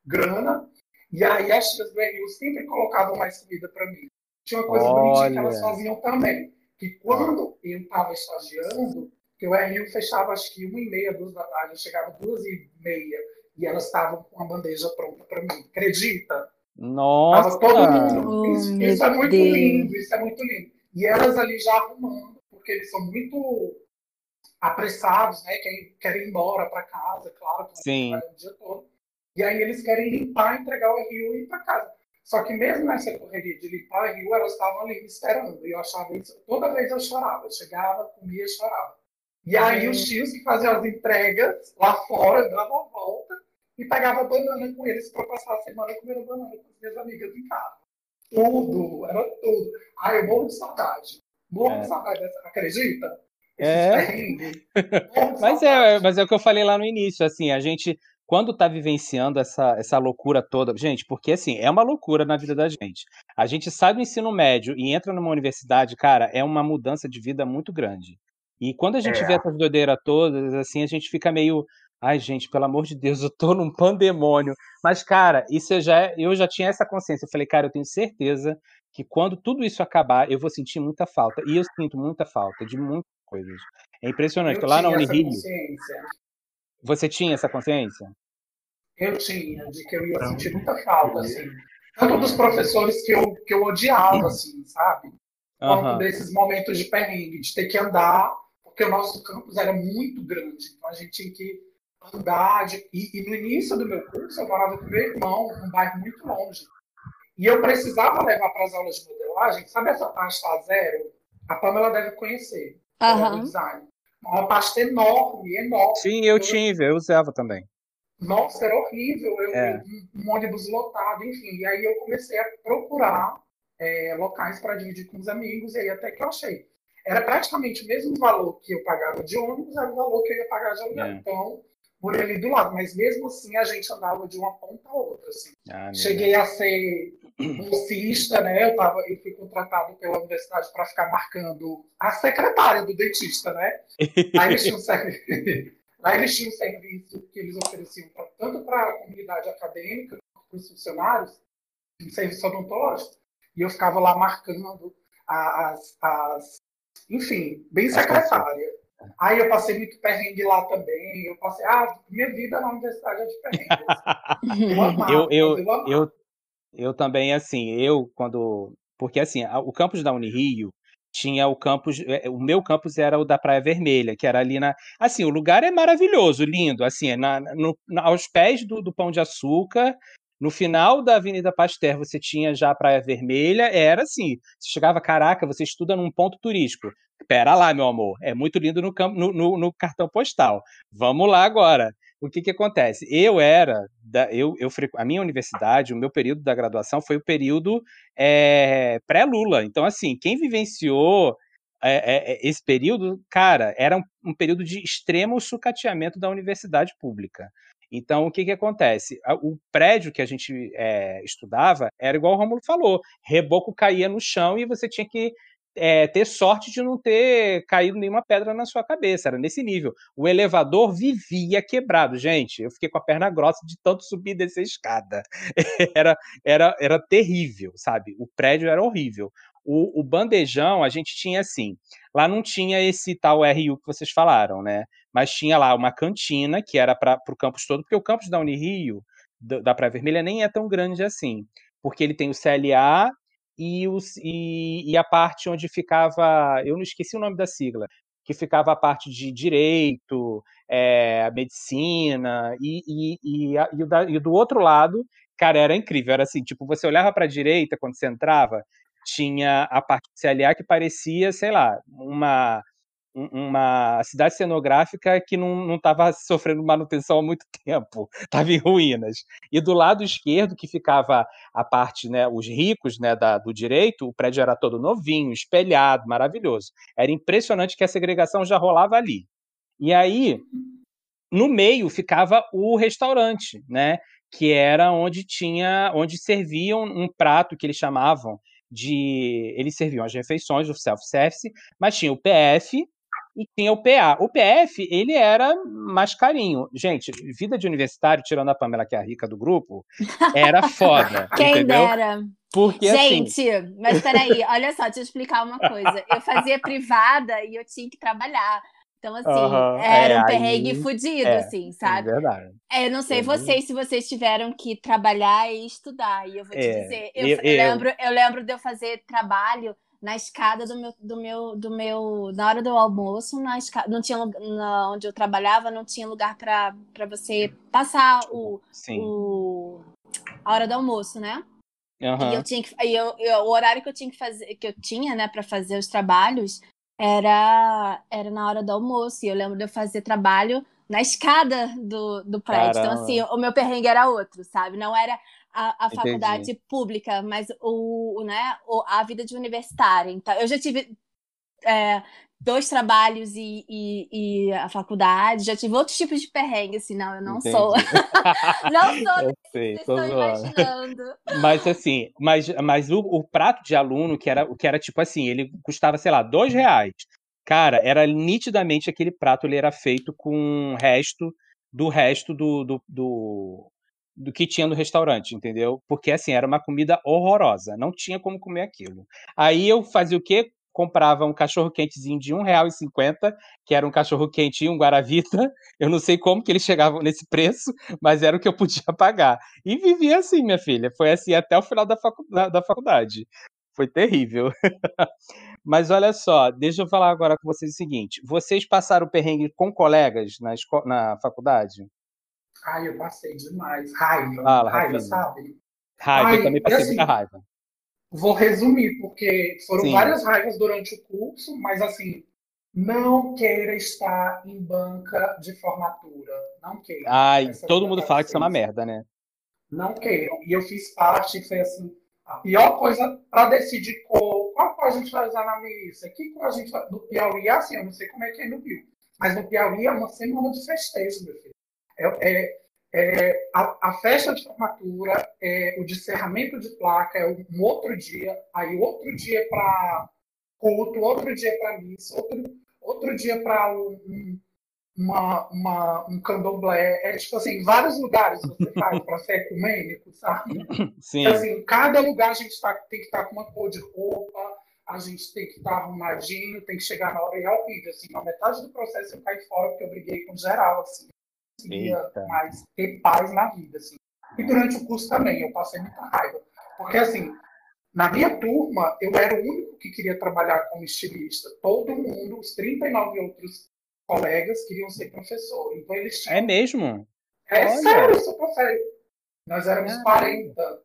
grana. E aí as tias do Rio sempre colocavam mais comida para mim. Tinha uma coisa Olha. bonitinha que elas faziam também. Que quando eu estava estagiando, que o RU fechava acho que uma e meia, duas da tarde, eu chegava duas e meia, e elas estavam com a bandeja pronta para mim. Acredita? Nossa! Tava todo mundo. Isso, isso é muito Deus. lindo, isso é muito lindo. E elas ali já arrumando, porque eles são muito apressados, né? Querem, querem ir embora para casa, claro, que Sim. o dia todo. E aí eles querem limpar, entregar o rio e ir para casa. Só que mesmo nessa correria de limpar o rio, elas estavam ali me esperando. E eu achava isso. Toda vez eu chorava. Eu chegava, comia e chorava. E aí os tios que faziam as entregas lá fora, davam a volta e pegava banana com eles para passar a semana comendo banana com as minhas amigas em casa. Tudo, era tudo. Ai, eu morro de saudade. Morro é. de saudade, acredita? É. mas é, mas é o que eu falei lá no início, assim, a gente quando está vivenciando essa, essa loucura toda, gente, porque assim, é uma loucura na vida da gente. A gente sai do ensino médio e entra numa universidade, cara, é uma mudança de vida muito grande. E quando a gente é. vê essas doideiras todas, assim, a gente fica meio, ai, gente, pelo amor de Deus, eu tô num pandemônio. Mas, cara, isso eu já, eu já tinha essa consciência. Eu falei, cara, eu tenho certeza que quando tudo isso acabar, eu vou sentir muita falta. E eu sinto muita falta de muitas coisas. É impressionante. Eu Lá na Unirio. Você tinha essa consciência? Eu tinha, de que eu ia sentir muita falta, assim. Tanto dos professores que eu, que eu odiava, assim, sabe? Quanto uhum. desses momentos de perrengue, de ter que andar, porque o nosso campus era muito grande. Então a gente tinha que andar. De, e, e, no início do meu curso, eu morava com meu irmão, num bairro muito longe. E eu precisava levar para as aulas de modelagem, sabe essa pasta zero? A Pamela deve conhecer. Uhum. Design. Uma pasta enorme, enorme. Sim, eu tive, eu usava também. Nossa, era horrível. Eu, é. um, um ônibus lotado, enfim. E aí eu comecei a procurar é, locais para dividir com os amigos, e aí até que eu achei. Era praticamente o mesmo valor que eu pagava de ônibus, era o valor que eu ia pagar de aluguel. É. Então, por ali do lado. Mas mesmo assim, a gente andava de uma ponta a outra. Assim. Ah, Cheguei a ser bolsista, né? Eu, tava, eu fui contratado pela universidade para ficar marcando a secretária do dentista, né? Aí eles tinham um serviço, Lá eles tinham um serviço que eles ofereciam pra, tanto para a comunidade acadêmica para os funcionários, um serviço odontológico. E eu ficava lá marcando as, as enfim, bem secretária. Aí eu passei muito perrengue lá também. Eu passei, ah, minha vida na universidade é eu, amava, eu, eu, eu, eu, eu também, assim, eu quando. Porque assim, o campus da Unirio tinha o campus, é, o meu campus era o da Praia Vermelha, que era ali na, assim, o lugar é maravilhoso, lindo, assim, é na, no, aos pés do, do Pão de Açúcar, no final da Avenida Pasteur, você tinha já a Praia Vermelha, era assim, você chegava, caraca, você estuda num ponto turístico. Pera lá, meu amor, é muito lindo no, no, no, no cartão postal. Vamos lá agora. O que que acontece? Eu era, da, eu, eu, a minha universidade, o meu período da graduação foi o período é, pré-Lula. Então, assim, quem vivenciou é, é, esse período, cara, era um, um, período de extremo sucateamento da universidade pública. Então, o que, que acontece? O prédio que a gente estudava era igual o Romulo falou: reboco caía no chão e você tinha que é, ter sorte de não ter caído nenhuma pedra na sua cabeça, era nesse nível. O elevador vivia quebrado, gente. Eu fiquei com a perna grossa de tanto subir e descer a escada. era, era, era terrível, sabe? O prédio era horrível. O, o, bandejão, a gente tinha assim. Lá não tinha esse tal RU que vocês falaram, né? Mas tinha lá uma cantina que era para o campus todo, porque o campus da Unirio, da Praia Vermelha, nem é tão grande assim. Porque ele tem o CLA e, os, e, e, a parte onde ficava, eu não esqueci o nome da sigla, que ficava a parte de direito, é, medicina, e, e, e, a, e, da, e, do outro lado, cara, era incrível, era assim, tipo, você olhava para a direita quando você entrava, tinha a parte de CLA que parecia, sei lá, uma uma cidade cenográfica que não estava sofrendo manutenção há muito tempo, estava em ruínas. E do lado esquerdo, que ficava a parte, né, os ricos né, da, do direito, o prédio era todo novinho, espelhado, maravilhoso. Era impressionante que a segregação já rolava ali. E aí, no meio, ficava o restaurante, né, que era onde tinha, onde serviam um prato que eles chamavam de. Eles serviam as refeições do self-service, mas tinha o PF, e tinha o PA. O PF, ele era mais carinho. Gente, vida de universitário, tirando a Pamela, que é a rica do grupo, era foda. Quem entendeu? dera. Porque, assim Gente, assim... mas peraí, olha só, deixa eu explicar uma coisa. Eu fazia privada e eu tinha que trabalhar. Então, assim, Aham, era é, um perrengue aí- fudido, é, assim, É sabe? verdade. É, eu não sei É vocês se vocês tiveram que trabalhar e estudar. E eu vou te É, dizer, eu- eu eu- lembro, eu lembro de eu fazer trabalho na escada do meu, do meu, do meu, na hora do almoço, na escada, não tinha na, onde eu trabalhava, não tinha lugar para você passar o, Sim. o a hora do almoço, né? E Aham. eu tinha que, e eu, eu- o horário que eu tinha que fazer, que eu tinha, né, para fazer os trabalhos, era era na hora do almoço. E eu lembro de eu fazer trabalho na escada do, do prédio. Então, Caramba. assim, o meu perrengue era outro, sabe? Não era a, a faculdade pública, mas o, o, né, o- a vida de universitária. Então, eu já tive é, dois trabalhos e, e, e a faculdade, já tive outros tipos de perrengue, assim, não, eu não Entendi. sou. não sou, Eu sei, estou tô zoando. imaginando. Mas assim, mas, mas o, o prato de aluno, que era, que era tipo assim, ele custava, sei lá, dois reais. Cara, era nitidamente aquele prato, ele era feito com o resto do resto do, do, do, do que tinha no restaurante, entendeu? Porque assim, era uma comida horrorosa, não tinha como comer aquilo. Aí eu fazia o quê? Comprava um cachorro quentezinho de R$1,50, que era um cachorro quente e um Guaravita. Eu não sei como que eles chegavam nesse preço, mas era o que eu podia pagar. E vivia assim, minha filha. Foi assim até o final da, facu da, da faculdade. Foi terrível. Mas olha só, deixa eu falar agora com vocês o seguinte: vocês passaram perrengue com colegas na, na faculdade? Ai, eu passei demais. Raiva, Fala, raiva, Rafinha. sabe? Raiva, Ai, eu também passei assim, muita raiva. Vou resumir, porque foram Sim. várias raivas durante o curso, mas assim, não queira estar em banca de formatura. Não queira. Ai, Essa todo mundo fala que isso é uma merda, né? Não queiram. E eu fiz parte, foi assim, a pior coisa para decidir cor, qual cor a gente vai usar na missa, que cor a gente vai. No Piauí assim, eu não sei como é que é no Rio, mas no Piauí é uma semana de festejo, meu filho. É, é- é a, a festa de formatura, é o descerramento de placa, é um outro dia, aí outro dia para culto, outro dia para missa, outro, outro dia para um, um- uma, uma, um candomblé. É tipo assim, vários lugares você faz para ser ecumênico, sabe? Sim. Assim, cada lugar a gente tá, tem que estar com uma cor de roupa, a gente tem que estar arrumadinho, tem que chegar na hora e é horrível. Assim, na metade do processo eu caí fora porque eu briguei com geral, assim. Conseguia Eita. mais ter paz na vida, assim. E durante o curso também, eu passei muita raiva. Porque, assim, na minha turma, eu era o único que queria trabalhar como estilista. Todo mundo, os 39 outros colegas, queriam ser professor. Então, eles tinham É mesmo? é Olha. sério, isso sério. Nós éramos Caramba. 40.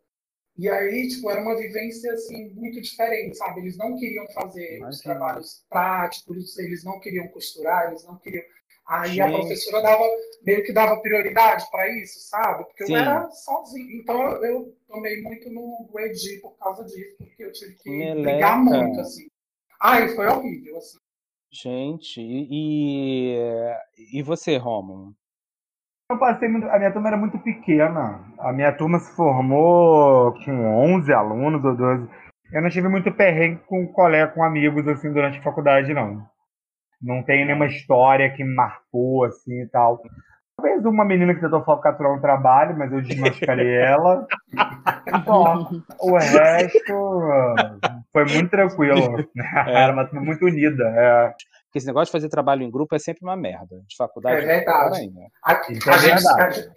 E aí, tipo, era uma vivência, assim, muito diferente, sabe? Eles não queriam fazer os Imagina. trabalhos práticos, eles não queriam costurar, eles não queriam... Aí a Gente. professora dava, meio que dava prioridade para isso, sabe? Porque Sim. eu era sozinho. Então, eu, tomei muito no no Edi por causa disso, porque eu tive que Meleca. brigar muito, assim. Ai, foi horrível, assim. Gente, e, e você, Romulo? Eu passei muito. A minha turma era muito pequena. A minha turma se formou com 11 alunos ou 12. Eu não tive muito perrengue com colega, com amigos, assim, durante a faculdade, não. Não tenho nenhuma história que me marcou, assim, e tal. Talvez uma menina que tentou falcatruar um trabalho, mas eu desmascarei ela. Só. O resto foi muito tranquilo. Era uma turma muito unida. É. Porque esse negócio de fazer trabalho em grupo é sempre uma merda. De faculdade É verdade. pior ainda. A, é a gente, verdade.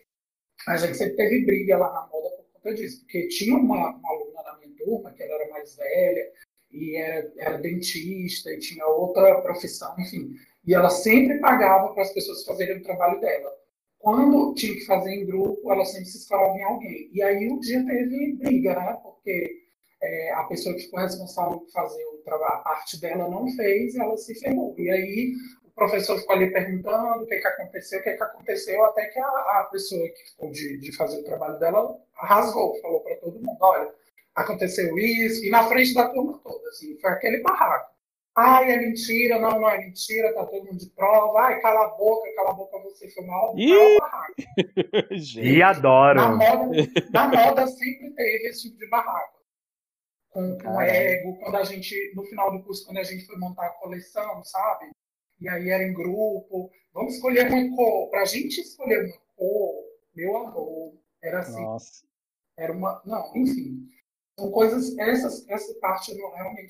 a, a gente sempre teve briga lá na moda por conta disso, porque tinha uma, uma aluna na minha turma que ela era mais velha e era, dentista e tinha outra profissão, enfim, e ela sempre pagava para as pessoas fazerem o trabalho dela. Quando tinha que fazer em grupo, ela sempre se escalava em alguém. E aí um dia teve briga, né? Porque é, a pessoa que ficou responsável por fazer o a parte dela não fez ela se ferrou. E aí o professor ficou ali perguntando o que, que aconteceu, o que, que aconteceu, até que a, a pessoa que ficou de, de fazer o trabalho dela rasgou, falou para todo mundo, olha, aconteceu isso, e na frente da turma toda, assim, foi aquele barraco. Ai, é mentira, não, não é mentira, tá todo mundo de prova, ai, cala a boca, cala a boca, você foi mal. E adoro. Na moda, na moda sempre teve esse tipo de barraco. Com, com Caramba. ego, quando a gente, no final do curso, quando a gente foi montar a coleção, sabe? e aí era em grupo. Vamos escolher uma cor. Para a gente escolher uma cor, meu amor, era assim. Nossa. Era uma. Não, enfim. São coisas. Essas, essa parte não realmente.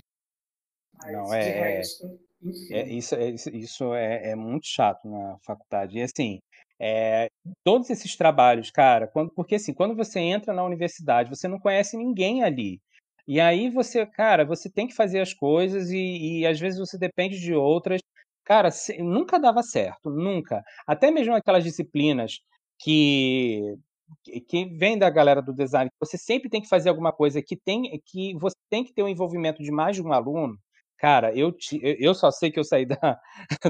Mas não, é, é resto, é, isso, é, isso é, é muito chato na faculdade. E assim, é, todos esses trabalhos, cara, quando, porque assim, quando você entra na universidade, você não conhece ninguém ali. E aí você, cara, você tem que fazer as coisas e, e às vezes você depende de outras. Cara, se, nunca dava certo, nunca. Até mesmo aquelas disciplinas que que vem da galera do design, você sempre tem que fazer alguma coisa que tem que você tem que ter o um envolvimento de mais de um aluno. Cara, eu, te, eu só sei que eu saí da,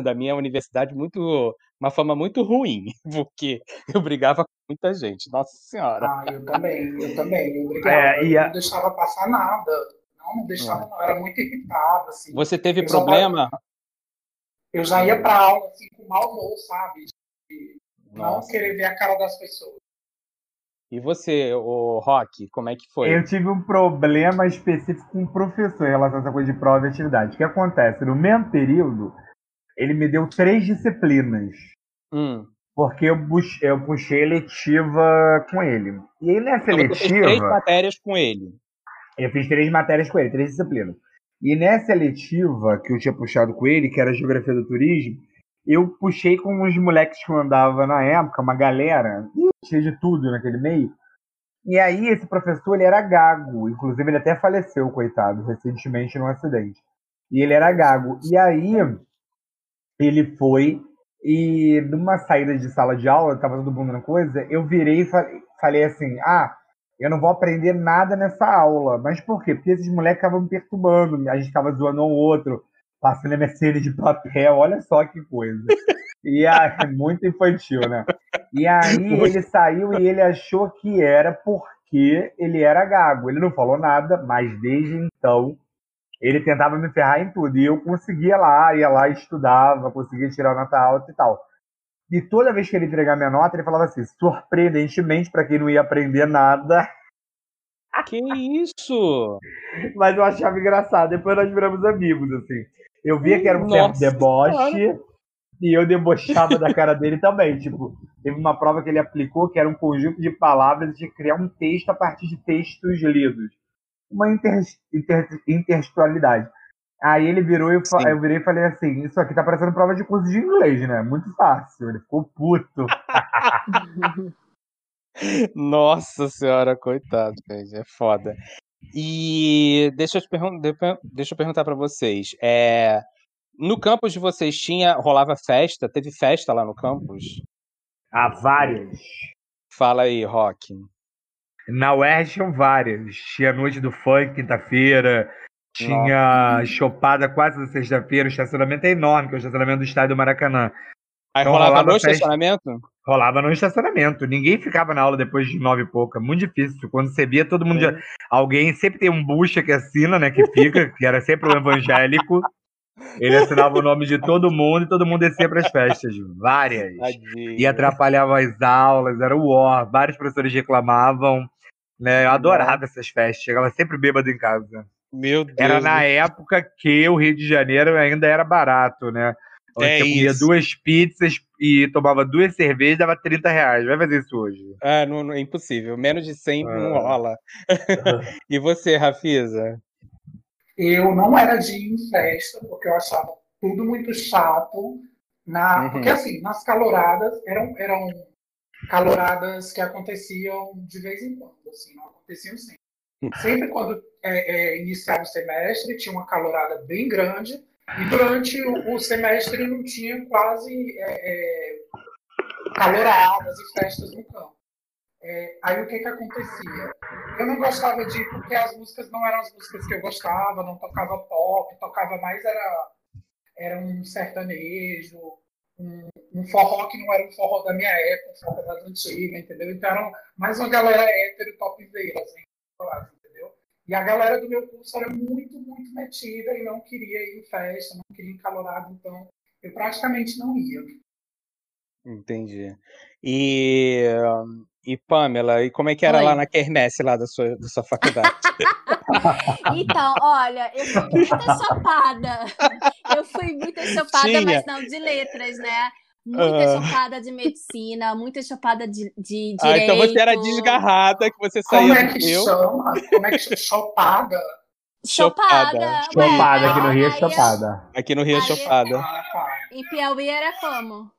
da minha universidade muito uma forma muito ruim, porque eu brigava com muita gente. Nossa senhora. Ah, eu também, eu também. Eu brigava, é, e a... não deixava passar nada. Não, não deixava, não. Era muito irritado, assim. Você teve eu problema? Já, eu já ia para aula assim, com mau humor, sabe? Não querer ver a cara das pessoas. E você, o Rock, como é que foi? Eu tive um problema específico com o professor em relação a essa coisa de prova e atividade. O que acontece? No mesmo período, ele me deu três disciplinas. Hum. Porque eu, puxei, eu puxei eletiva com ele. E aí nessa então, eletiva. três matérias com ele. Eu fiz três matérias com ele, três disciplinas. E nessa eletiva que eu tinha puxado com ele, que era Geografia do Turismo, eu puxei com uns moleques que eu andava na época, uma galera, cheia de tudo naquele meio. E aí esse professor, ele era gago, inclusive ele até faleceu, coitado, recentemente num acidente. E ele era gago. E aí ele foi e numa saída de sala de aula, tava todo mundo na coisa, eu virei e falei assim: "Ah, eu não vou aprender nada nessa aula". Mas por quê? Porque esses moleques estavam me perturbando, a gente ficava zoando um outro passando MSN de papel, olha só que coisa. E aí, muito infantil, né? E aí ele saiu e ele achou que era porque ele era gago. Ele não falou nada, mas desde então ele tentava me ferrar em tudo. E eu conseguia lá, ia lá, estudava, conseguia tirar nota alta e tal. E toda vez que ele entregava minha nota, ele falava assim, surpreendentemente, para quem não ia aprender nada. Que isso? Mas eu achava engraçado. Depois nós viramos amigos, assim. Eu via que era um certo deboche e eu debochava da cara dele também. Tipo, teve uma prova que ele aplicou que era um conjunto de palavras de criar um texto a partir de textos lidos. Uma inter, inter, intertextualidade. Aí ele virou e eu, eu virei e falei assim: Isso aqui tá parecendo prova de curso de inglês, né? Muito fácil. Ele ficou puto. Nossa senhora, coitado, gente. É foda. E deixa eu, deixa eu perguntar para vocês. É, no campus de vocês tinha rolava festa? Teve festa lá no campus? Há várias. Fala aí, Rock. Na UERJ tinham várias. Tinha noite do funk, quinta-feira. Tinha chopada quase na sexta-feira. O estacionamento é enorme, que é o estacionamento do estádio do Maracanã. Aí então, rolava, rolava no festa... estacionamento? Rolava no estacionamento. Ninguém ficava na aula depois de nove e pouca. Muito difícil. Quando você via, todo mundo. É. Já... Alguém sempre tem um bucha que assina, né? Que fica, que era sempre um evangélico. Ele assinava o nome de todo mundo e todo mundo descia para as festas. Várias. E atrapalhava as aulas, era o war. Vários professores reclamavam. Né? Eu adorava essas festas. Chegava sempre bêbado em casa. Meu Deus. Era na época que o Rio de Janeiro ainda era barato, né? É você comia duas pizzas e tomava duas cervejas, dava 30 reais. Vai fazer isso hoje? Ah, não, não é impossível. Menos de 100 ah. não rola. e você, Rafisa? Eu não era de ir em festa, porque eu achava tudo muito chato. Na, uhum. Porque, assim, nas caloradas, eram, eram caloradas que aconteciam de vez em quando, assim, não aconteciam sempre. Sempre quando é, é, iniciava o semestre, tinha uma calorada bem grande, e durante o, semestre não tinha quase é, é, caloradas e festas no campo. É, aí o que que acontecia? Eu não gostava de ir porque as músicas não eram as músicas que eu gostava, não tocava pop, tocava mais era, era um sertanejo, um, um forró que não era um forró da minha época, um forró das antigas, entendeu? Então era mais uma galera hétero, topzeira, assim, e a galera do meu curso era muito, muito metida e não queria ir em festa, não queria ir calorado, então eu praticamente não ia. Entendi. E, e Pamela, e como é que era Oi. lá na quermesse lá da sua, da sua faculdade? então, olha, eu fui muita chapada. Eu fui chopada, Tinha. mas não de letras, né? Muita uh... chopada de medicina, muita chopada de, de direito. Ah, então você era desgarrada, que você saía Como é que chama? Como é que chama? Chopada? Chopada. Chopada, aqui no Rio é chopada. Aqui no Rio é chopada. Ah, tá. Em Piauí era como?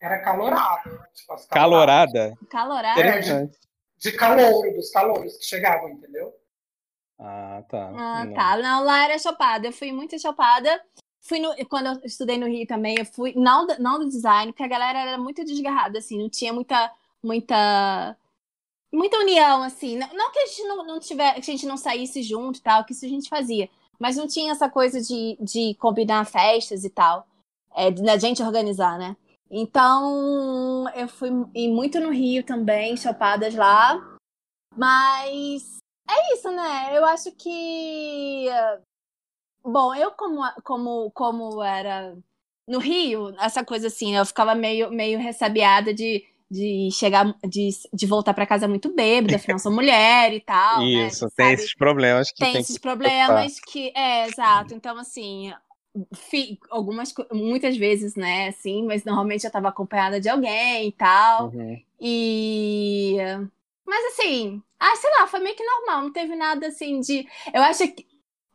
Era calorada. Tipo, calorada? Calorada? É, de, de calor, dos calores que chegavam, entendeu? Ah, tá. Ah, não. tá. Não, lá era chopada. Eu fui muito chopada. Fui no, quando eu estudei no Rio também, eu fui, não, não do design, porque a galera era muito desgarrada, assim, não tinha muita, muita, muita união, assim. Não, não que a gente não, não tiver, a gente não saísse junto e tal, que isso a gente fazia. Mas não tinha essa coisa de, de combinar festas e tal. É, da gente organizar, né? Então, eu fui muito no Rio também, chopadas lá. Mas é isso, né? Eu acho que Bom, eu como, como, como era no Rio, essa coisa assim, eu ficava meio, meio ressabiada de, de chegar, de, de voltar para casa muito bêbada, afinal sou mulher e tal. Né, Isso, né? tem sabe? esses problemas que tem, tem esses que problemas que é exato. Então assim, algumas muitas vezes, né, assim, mas normalmente eu tava acompanhada de alguém e tal. Uhum. E mas assim, ah, sei lá, foi meio que normal, não teve nada assim de. Eu acho que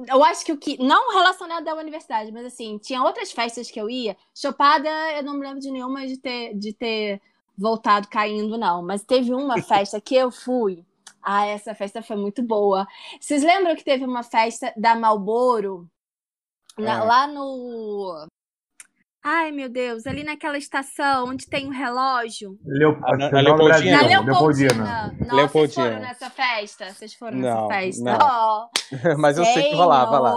eu acho que o que. Não relacionado à universidade, mas assim, tinha outras festas que eu ia. Chopada, eu não me lembro de nenhuma de ter, de ter voltado caindo, não. Mas teve uma festa que eu fui. Ah, essa festa foi muito boa. Vocês lembram que teve uma festa da Malboro? É. Lá no. Ai, meu Deus, ali naquela estação onde tem um relógio. Leo... Na, na Leopoldina. Na Leopoldina. Nossa, Leopoldina. vocês foram nessa festa? Vocês foram não, nessa festa? Não. Oh, Mas eu sei que rolava lá.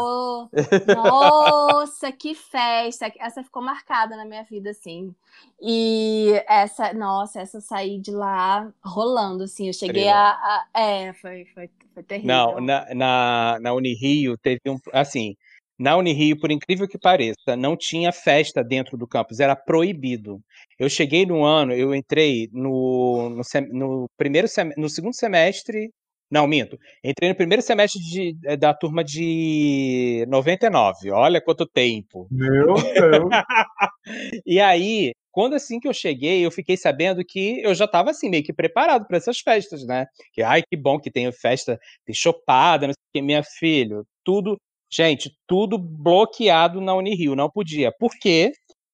Nossa, que festa. Essa ficou marcada na minha vida, assim. E essa, nossa, essa eu saí de lá rolando, assim. Eu cheguei a, a, É, foi, foi, foi terrível. Não, na, na, na Unirio teve um. Assim, na Unirio, por incrível que pareça, não tinha festa dentro do campus, era proibido. Eu cheguei no ano, eu entrei no, no, no primeiro no segundo semestre, não, minto, entrei no primeiro semestre de, eh, da turma de 99, olha quanto tempo. Meu Deus! e aí, quando assim que eu cheguei, eu fiquei sabendo que eu já estava assim, meio que preparado para essas festas, né? Que, ai, que bom que tem festa, tem chopada, não sei o que, minha filha, tudo Gente, tudo bloqueado na Unirio, não podia. Por quê?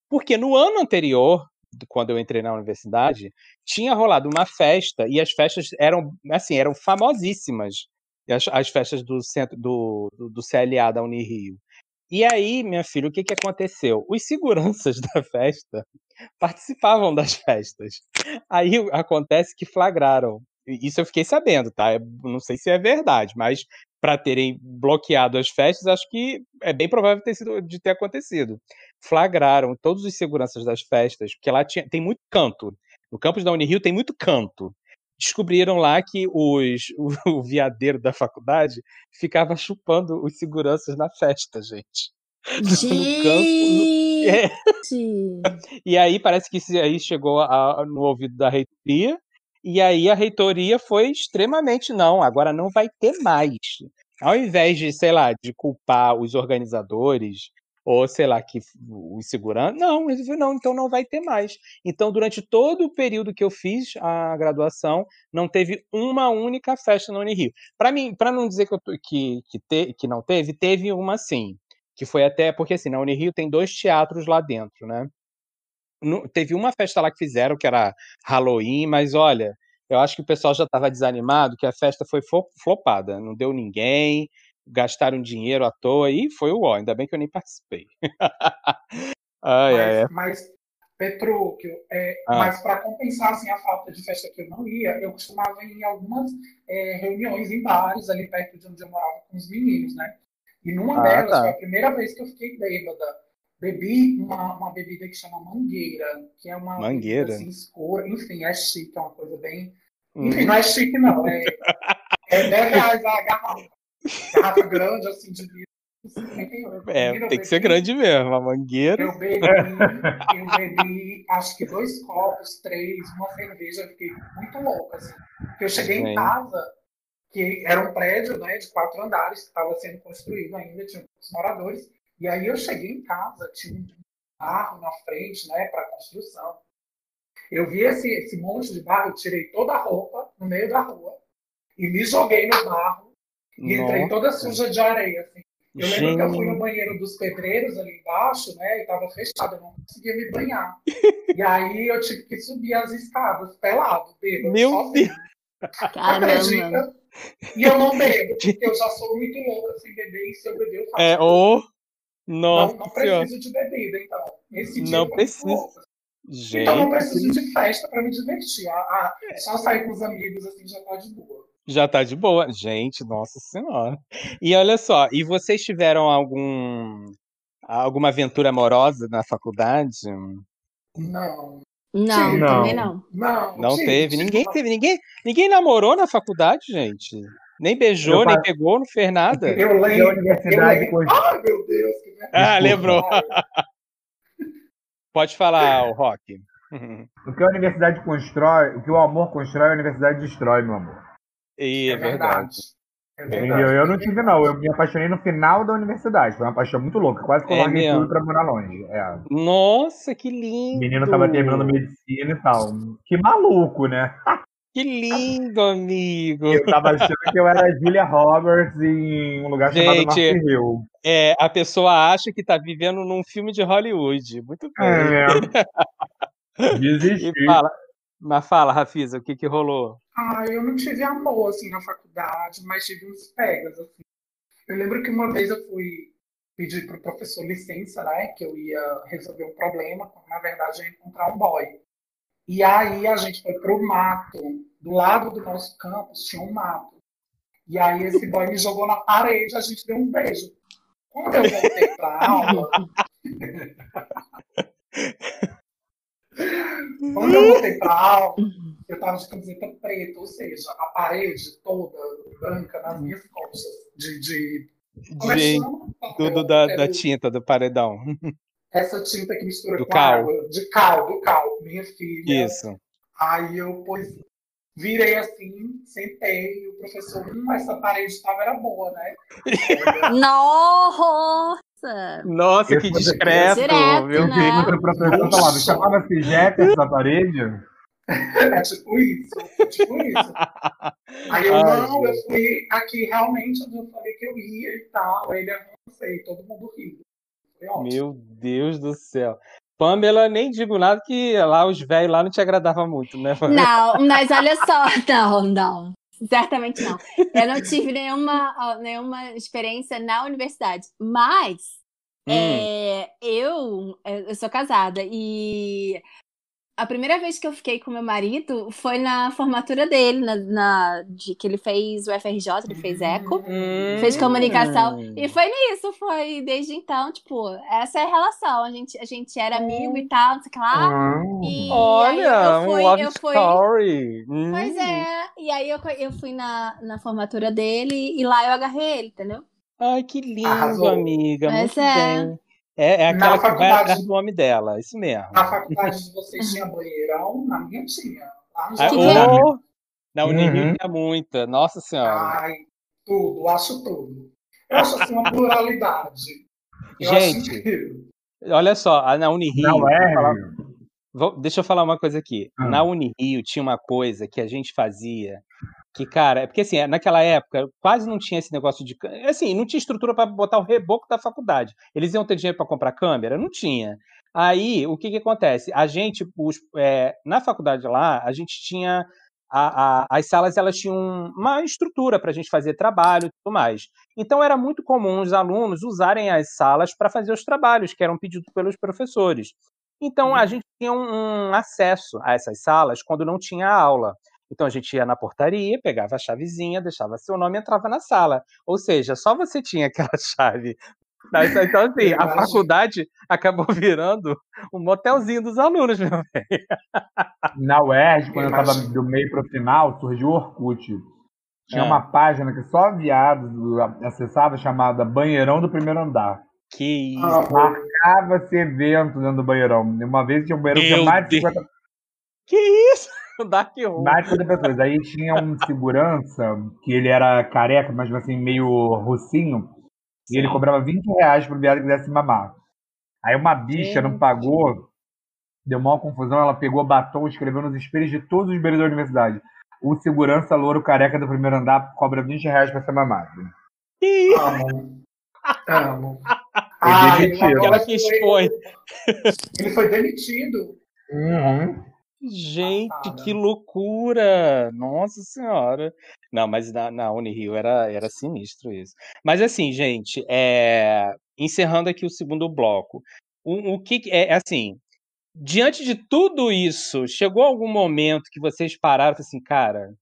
Porque no ano anterior, quando eu entrei na universidade, tinha rolado uma festa e as festas eram assim, eram famosíssimas. As, as festas do centro do, do, do CLA da Unirio. E aí, minha filha, o que, que aconteceu? Os seguranças da festa participavam das festas. Aí acontece que flagraram. Isso eu fiquei sabendo, tá? Eu não sei se é verdade, mas para terem bloqueado as festas, acho que é bem provável ter sido, de ter acontecido. Flagraram todos os seguranças das festas, porque lá tinha, tem muito canto. No campus da Unirio tem muito canto. Descobriram lá que os, o, o viadeiro da faculdade ficava chupando os seguranças na festa, gente. Gente! É. E aí parece que isso aí chegou a, no ouvido da reitoria e aí a reitoria foi extremamente não, agora não vai ter mais. Ao invés de, sei lá, de culpar os organizadores ou sei lá que os segurança, não, não, então não vai ter mais. Então durante todo o período que eu fiz a graduação, não teve uma única festa no Unirio. Para mim, para não dizer que, eu, que que, te, que não teve, teve uma sim, que foi até porque assim, na Unirio tem dois teatros lá dentro, né? Teve uma festa lá que fizeram, que era Halloween, mas olha, eu acho que o pessoal já estava desanimado, que a festa foi flopada, não deu ninguém, gastaram dinheiro à toa e foi o ó. Ainda bem que eu nem participei. ai, mas, ai, mas, Petrúquio, é, ah. mas para compensar assim, a falta de festa que eu não ia, eu costumava ir em algumas é, reuniões em bares ali perto de onde eu morava com os meninos, né? E numa ah, delas tá. foi a primeira vez que eu fiquei bêbada bebi uma, uma bebida que chama mangueira, que é uma mangueira assim, escura. Enfim, é chique, é uma coisa bem. Hum. Enfim, não é chique, não. É, é 10 reais a garrafa. Garrafa grande, assim, de vidro. É, tem que ser grande mesmo, a mangueira. Eu bebi, eu bebi acho que dois copos, três, uma cerveja, eu fiquei muito louca, assim. Porque eu cheguei Sim. em casa, que era um prédio né, de quatro andares, que estava sendo construído ainda, tinha muitos moradores. E aí eu cheguei em casa, tinha barro na frente, né, para construção. Eu vi esse, esse monte de barro, eu tirei toda a roupa no meio da rua e me joguei no barro e Nossa. entrei toda suja de areia. Assim. Eu lembro Gente. que eu fui no banheiro dos pedreiros ali embaixo, né? E estava fechado, eu não conseguia me banhar. e aí eu tive que subir as escadas, pelado, bêbado, Meu sozinho. Deus! Caramba! E eu não bebo, porque eu já sou muito louca sem beber, e se eu beber, eu faço. É, ou. Nossa não, não preciso de bebida, então. Esse dia não precisa. Gente. Então não preciso de festa para me divertir. Ah, ah, só sair com os amigos assim já tá de boa. Já tá de boa. Gente, nossa senhora. E olha só, e vocês tiveram algum alguma aventura amorosa na faculdade? Não. Não, Sim, também não. Não, não teve. Ninguém teve. Ninguém, ninguém namorou na faculdade, gente. Nem beijou, nem pegou, não fez nada. Eu lembro. A universidade eu lembro. Ah, meu Deus. Ah, lembrou. Pode falar, o Rock. O que a universidade constrói, o que o amor constrói, a universidade destrói, meu amor. E é, é verdade. É verdade. Eu não tive, não. Eu me apaixonei no final da universidade. Foi uma paixão muito louca. Quase que eu é larguei tudo pra morar longe. É. Nossa, que lindo! O menino tava terminando medicina e tal. Que maluco, né? Que lindo, amigo! Eu tava achando que eu era Julia Roberts em um lugar chamado North Hill. É, a pessoa acha que tá vivendo num filme de Hollywood. Muito bem. É. Desisti. Fala, mas fala, Rafisa, o que que rolou? Ah, eu não tive amor, assim, na faculdade, mas tive uns pegas, assim. Eu lembro que uma vez eu fui pedir para o professor licença, né, que eu ia resolver um problema, na verdade eu ia encontrar um boy. E aí a gente foi para o mato, do lado do nosso campus tinha um mato. E aí esse boy me jogou na parede, a gente deu um beijo. Quando eu voltei para a aula, Quando eu voltei para aula, eu estava de camiseta preta, ou seja, a parede toda branca nas minhas costas, de. de... De, tudo da, da tinta do paredão. Essa tinta que mistura do com cal. água, de cal, do cal, minha filha. Isso. Aí eu pus, virei assim, sentei, e o professor, hum, essa parede estava era boa, né? Nossa! Nossa, que discreto, Direto, meu né? O professor falava, chamava-se Jefferson da parede? É tipo isso, é tipo isso. Aí eu, Ai, não, eu fui aqui realmente onde eu falei que eu ia e tal. Aí ele avancei, todo mundo rindo. Meu Deus do céu. Pamela, nem digo nada que lá os velhos lá não te agradava muito, né? Não, mas olha só, não, não. Certamente não. Eu não tive nenhuma, nenhuma experiência na universidade. Mas hum. é, eu, eu sou casada e a primeira vez que eu fiquei com meu marido foi na formatura dele, na, na de que ele fez o FRJ, ele fez eco, hum. fez comunicação. E foi nisso, foi desde então, tipo, essa é a relação. A gente, a gente era amigo e tal, não sei o que lá. Hum. E Olha, eu fui, um love eu fui, story. Pois é. E aí eu, eu fui na, na formatura dele e lá eu agarrei ele, entendeu? Ai, que lindo, Arrasou. amiga. Mas muito é. bem. É, é aquela que vai atrás do nome dela, isso mesmo. Na faculdade de vocês tinha banheirão? Na minha tinha. Lá no ah, oh, na Unirio uhum. tinha muita, nossa senhora. Ai, tudo, acho tudo. Eu acho assim uma pluralidade. Eu Gente, olha só, na Unirio. Não é, falar, vou, deixa eu falar uma coisa aqui. Hum. Na Unirio tinha uma coisa que a gente fazia que, cara, é porque assim, é, naquela época quase não tinha esse negócio de. Assim, não tinha estrutura para botar o reboco da faculdade. Eles iam ter dinheiro para comprar câmera? Não tinha. Aí, o que, que acontece? A gente, os, é, na faculdade lá, a gente tinha. A, a, as salas elas tinham uma estrutura para a gente fazer trabalho e tudo mais. Então era muito comum os alunos usarem as salas para fazer os trabalhos que eram pedidos pelos professores. Então a uhum. gente tinha um, um acesso a essas salas quando não tinha aula. Então a gente ia na portaria, pegava a chavezinha, deixava seu nome e entrava na sala. Ou seja, só você tinha aquela chave. Então, assim, a faculdade acabou virando um motelzinho dos alunos, meu velho. Na UERJ, quando eu estava do meio para o final, surgiu o Orkut. Tinha é. uma página que só viados acessava, chamada Banheirão do Primeiro Andar. Que isso. Marcava-se evento dentro do banheirão. Uma vez tinha um banheiro que tinha mais de 50. Que isso? Dark Room. Mais de pessoas. Aí tinha um segurança, que ele era careca, mas assim, meio russinho, Sim. e ele cobrava 20 reais pro viado que quisesse mamar. Aí uma bicha não pagou, deu uma confusão, ela pegou batom, escreveu nos espelhos de todos os beijos da universidade. O segurança louro careca do primeiro andar cobra 20 reais pra ser mamado. Amo. Amo. Ah, ela que expõe. Ele foi demitido. Uhum. Gente, que loucura! Nossa Senhora! Não, mas na, na Unirio era, era sinistro isso. Mas assim, gente, é... encerrando aqui o segundo bloco, o, o que é assim, diante de tudo isso, chegou algum momento que vocês pararam e assim, cara,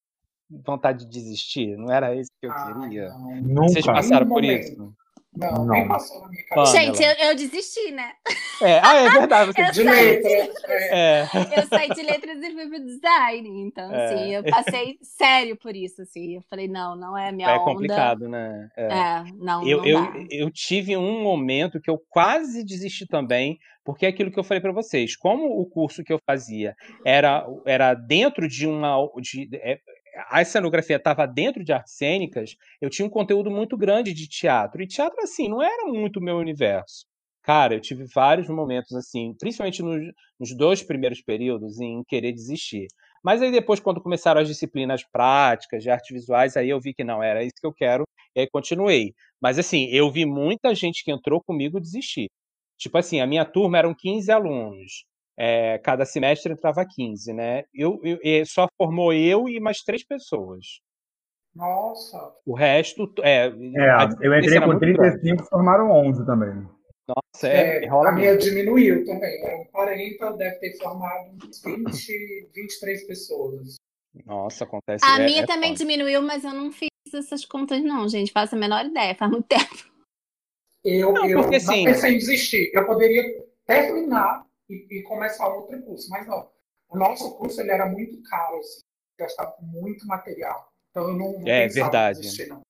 vontade de desistir? Não era isso que eu queria? Nunca. Vocês passaram por isso? Não, nem passou na minha cabeça. Gente, eu, eu desisti, né? É, ah, é verdade. Você... De letra. É. Eu saí de letras e fui pro design. Então, É. assim, eu passei sério por isso, assim. Eu falei, não, não é minha É onda. complicado, né? É. É, não, Eu, não eu, eu tive um momento que eu quase desisti também, porque é aquilo que eu falei para vocês. Como o curso que eu fazia era, era dentro de uma. De, é, a cenografia estava dentro de artes cênicas, eu tinha um conteúdo muito grande de teatro. E teatro, assim, não era muito o meu universo. Cara, eu tive vários momentos, assim, principalmente nos, nos dois primeiros períodos, em querer desistir. Mas aí depois, quando começaram as disciplinas práticas de artes visuais, aí eu vi que não, era isso que eu quero, e aí continuei. Mas assim, eu vi muita gente que entrou comigo desistir. Tipo assim, a minha turma eram 15 alunos. É, cada semestre entrava 15, né? Eu, eu- e só formou eu e mais três pessoas. Nossa. O resto, é. É, a eu entrei com muito grande. 35, formaram 11 também. Nossa, é, É, a minha muito. diminuiu também. Eram 40, deve ter formado uns 20, 23 pessoas. Nossa, acontece. A é- minha é também diminuiu, mas eu não fiz essas contas, não, gente. Faço a menor ideia, faz muito tempo. Eu Não, eu porque, não assim- pensei em desistir. Eu poderia terminar e, e começar outro curso, mas não. O nosso curso ele era muito caro, assim, gastava muito material. Então eu não, não É, verdade. não.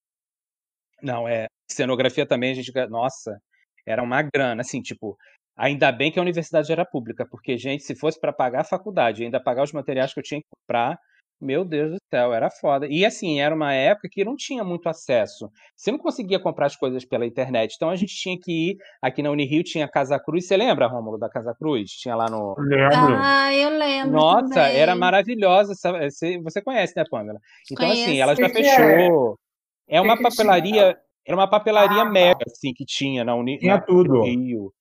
Não, é. Cenografia também, a gente. Nossa, era uma grana, assim, tipo. Ainda bem que a universidade era pública, porque, gente, se fosse para pagar a faculdade, ainda pagar os materiais que eu tinha que comprar, meu Deus do céu, era foda. E assim, era uma época que não tinha muito acesso. Você não conseguia comprar as coisas pela internet. Então a gente tinha que ir. Aqui na Unirio tinha Casa Cruz. Você lembra, Rômulo, da Casa Cruz? Tinha lá no. Lembro. Ah, eu lembro. Nossa, também. era maravilhosa. essa- Você, você conhece, né, Pamela? Então, assim, Conheço. ela já que fechou. É uma que papelaria. Era uma papelaria Ah, mega, assim, que tinha na Uni, Tinha na tudo. Rio.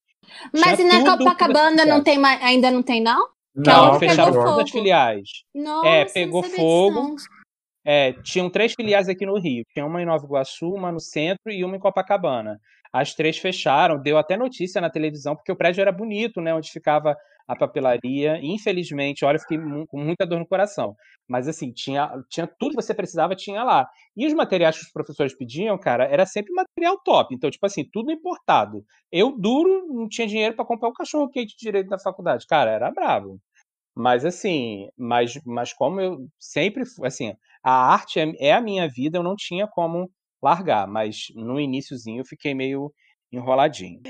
Mas e Tinha na tudo que Copacabana não tem mais, ainda não tem, não? Não, fecharam todas as filiais. Nossa, É, pegou fogo. É, tinham três filiais aqui no Rio. Tinha uma em Nova Iguaçu, uma no centro e uma em Copacabana. As três fecharam, deu até notícia na televisão, porque o prédio era bonito, né? Onde ficava a papelaria. Infelizmente, olha, eu fiquei com muita dor no coração. Mas assim, tinha, tinha tudo que você precisava, tinha lá. E os materiais que os professores pediam, cara, era sempre material top. Então, tipo assim, tudo importado. Eu, duro, não tinha dinheiro para comprar o cachorro quente direito da faculdade. Cara, era bravo. Mas assim, mas, mas como eu sempre, assim, a arte é, é a minha vida, eu não tinha como largar, mas no iniciozinho eu fiquei meio enroladinho.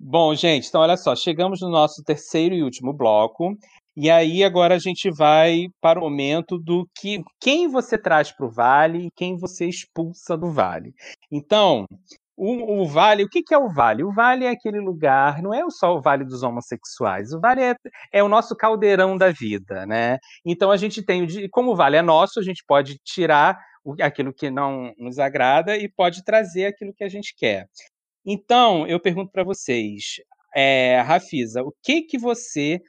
Bom, gente, então olha só, chegamos no nosso terceiro e último bloco, e aí agora a gente vai para o momento do que quem você traz para o Vale e quem você expulsa do Vale. Então, o, o Vale, o que, que é o Vale? O Vale é aquele lugar, não é só o Vale dos homossexuais, o Vale é, é o nosso caldeirão da vida, né? Então a gente tem, como o Vale é nosso, a gente pode tirar aquilo que não nos agrada e pode trazer aquilo que a gente quer. Então, eu pergunto para vocês, é, Rafisa, o que que você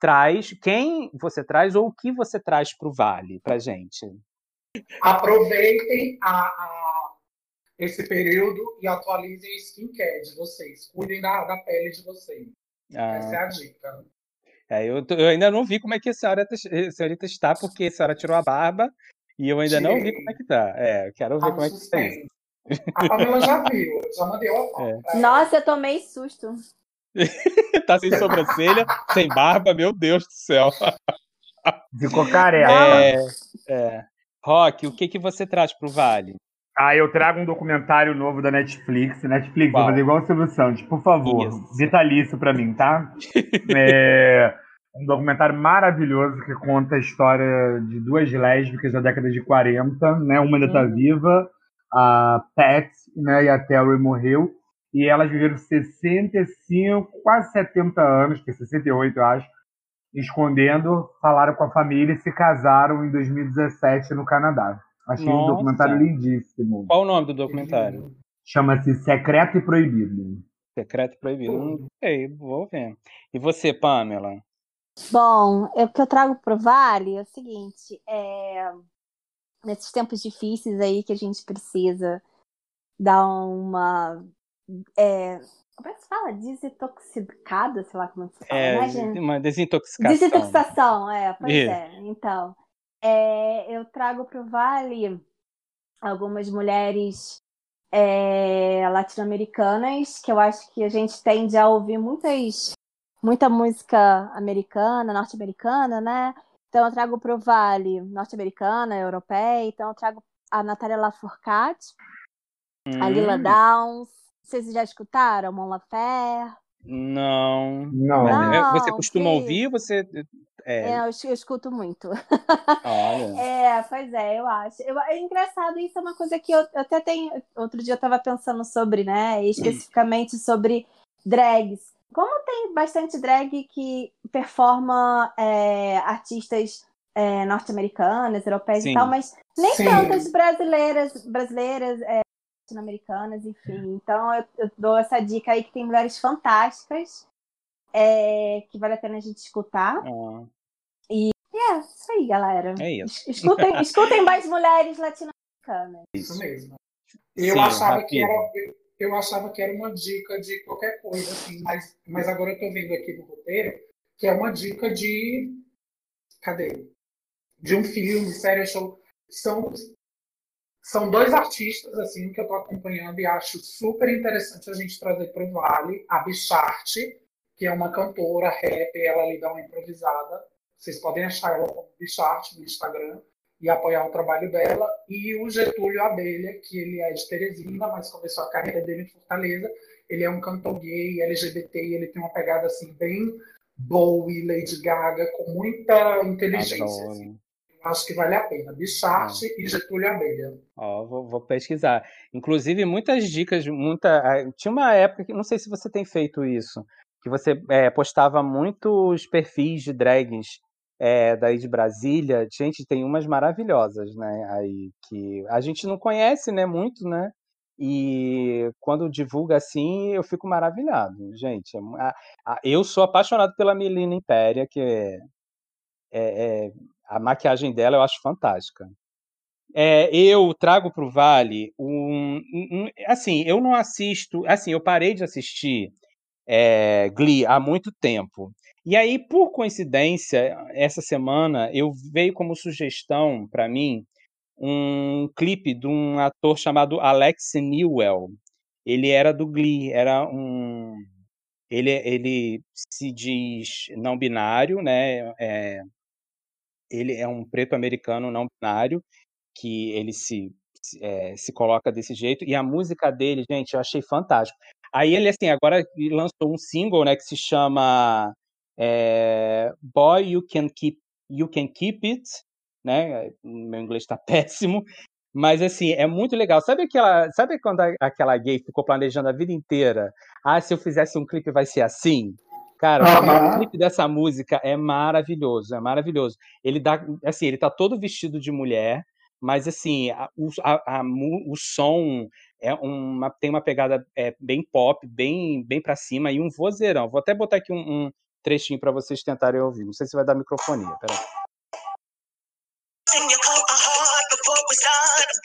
traz, quem você traz ou o que você traz para o Vale, para gente? Aproveitem a, a- esse período e atualizem a skincare de vocês. Cuidem da, da pele de vocês. Essa é Ah, a dica. é, eu, tô- eu ainda não vi como é que a senhora, a senhorita está, porque a senhora tirou a barba e eu ainda não vi Tirei. como é que tá. É, eu quero ver como é que está. A Pamela já viu, já mandei uma foto. É. Nossa, eu tomei susto. Tá sem sobrancelha, sem barba, meu Deus do céu. Ficou careca. É, é. Rock, o que que você traz para o Vale? Ah, eu trago um documentário novo da Netflix. Netflix, vou fazer igual o Silvio Santos, por favor. Isso. Vitalício pra mim, tá? é um documentário maravilhoso que conta a história de duas lésbicas da década de 40, né? Uma ainda tá Hum. viva, a Pat né, e a Terry morreu. E elas viveram 65, quase 70 anos, que é 68, eu acho, escondendo, falaram com a família e se casaram em 2017 no Canadá. Achei Nossa. um documentário lindíssimo. Qual o nome do documentário? Chama-se Secreto e Proibido. Secreto e Proibido. Hum, sei, vou ver. E você, Pamela? Bom, o que eu trago pro Vale é o seguinte, é... nesses tempos difíceis aí que a gente precisa dar uma é, como é que se fala? Desintoxicada, sei lá como se fala. É, né, uma desintoxicação. Desintoxicação, é, pois é. Então, é, eu trago para o Vale algumas mulheres é, latino-americanas, que eu acho que a gente tende a ouvir muitas, muita música americana, norte-americana, né? Então eu trago para o Vale norte-americana, europeia, então eu trago a Natália Lafourcade, hum. a Lila hum. Downs, vocês já escutaram Mon Laferte? Não. Não. não você costuma que... ouvir? Você é... é eu, eu, escuto muito. Olha. É, pois é, eu acho. Eu, é engraçado, isso é uma coisa que eu, eu até tenho. Outro dia eu estava pensando sobre, né? Especificamente sobre drags. Como tem bastante drag que performa é, artistas é, norte-americanas, europeias Sim. e tal, mas nem Sim. tantas brasileiras, brasileiras é, latino-americanas, enfim. Então eu, eu, dou essa dica aí que tem mulheres fantásticas é, que vale a pena a gente escutar. Ah. E é isso aí, galera. É isso. Escutem, escutem mais mulheres latino-americanas. Isso mesmo. Eu Sim, achava que era, eu achava que era uma dica de qualquer coisa, assim, mas, mas agora eu tô vendo aqui no roteiro que é uma dica de. Cadê? De um filme, série, show. São são dois artistas assim que eu estou acompanhando e acho super interessante a gente trazer para o Vale. A Bicharte, que é uma cantora, rap, ela ali dá uma improvisada. Vocês podem achar ela como Bicharte no Instagram e apoiar o trabalho dela. E o Getúlio Abelha, que ele é de Teresina, mas começou a carreira dele em Fortaleza. Ele é um cantor gay, LGBT, e ele tem uma pegada assim bem Bowie, Lady Gaga, com muita inteligência. Assim acho que vale a pena. Bicharte ah. e Getúlio Abelha. Ó, vou, vou, pesquisar. Inclusive, muitas dicas, muita. Tinha uma época que não sei se você tem feito isso, que você é, postava muitos perfis de drags é, daí de Brasília. Gente, tem umas maravilhosas, né? Aí que a gente não conhece, né? Muito, né? E quando divulga assim, eu fico maravilhado, gente. É eu sou apaixonado pela Melina Impéria, que é, é, é a maquiagem dela eu acho fantástica. É, eu trago para o Vale um, um, Assim, eu não assisto. Assim, eu parei de assistir é, Glee há muito tempo. E aí, por coincidência, essa semana eu veio como sugestão para mim um clipe de um ator chamado Alex Newell. Ele era do Glee, era um. Ele, ele se diz não binário, né? É, ele é um preto americano não binário, que ele se, é, se coloca desse jeito, e a música dele, gente, eu achei fantástico. Aí ele, assim, agora lançou um single, né, que se chama é, Boy, You Can Keep, you can keep It, né, meu inglês está péssimo, mas assim, é muito legal. Sabe aquela, sabe quando aquela gay ficou planejando a vida inteira? Ah, se eu fizesse um clipe vai ser assim? Cara, uhum. o clipe dessa música é maravilhoso, é maravilhoso. Ele dá, assim, ele tá todo vestido de mulher, mas assim, a, a, a, o som é uma, tem uma pegada é, bem pop, bem, bem para cima e um vozeirão. Vou até botar aqui um, um trechinho para vocês tentarem ouvir. Não sei se vai dar microfonia, peraí.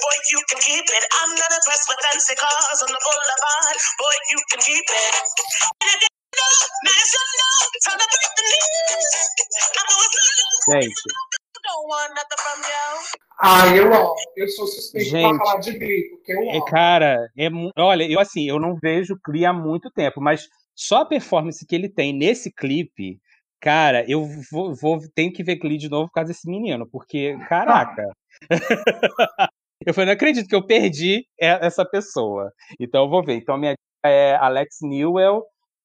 Boy, you can keep it. I'm not impressed with fancy cars on the boulevard. Boy, you can keep it. Gente. Ah, eu amo. Eu sou suspeito Gente, pra falar de Glee, porque eu é, amo. Cara, é, olha, eu assim, eu não vejo Glee há muito tempo, mas só a performance que ele tem nesse clipe, cara, eu vou, vou tenho que ver Glee de novo por causa desse menino, porque, caraca. eu falei, não acredito que eu perdi essa pessoa. Então eu vou ver. Então minha dica é Alex Newell,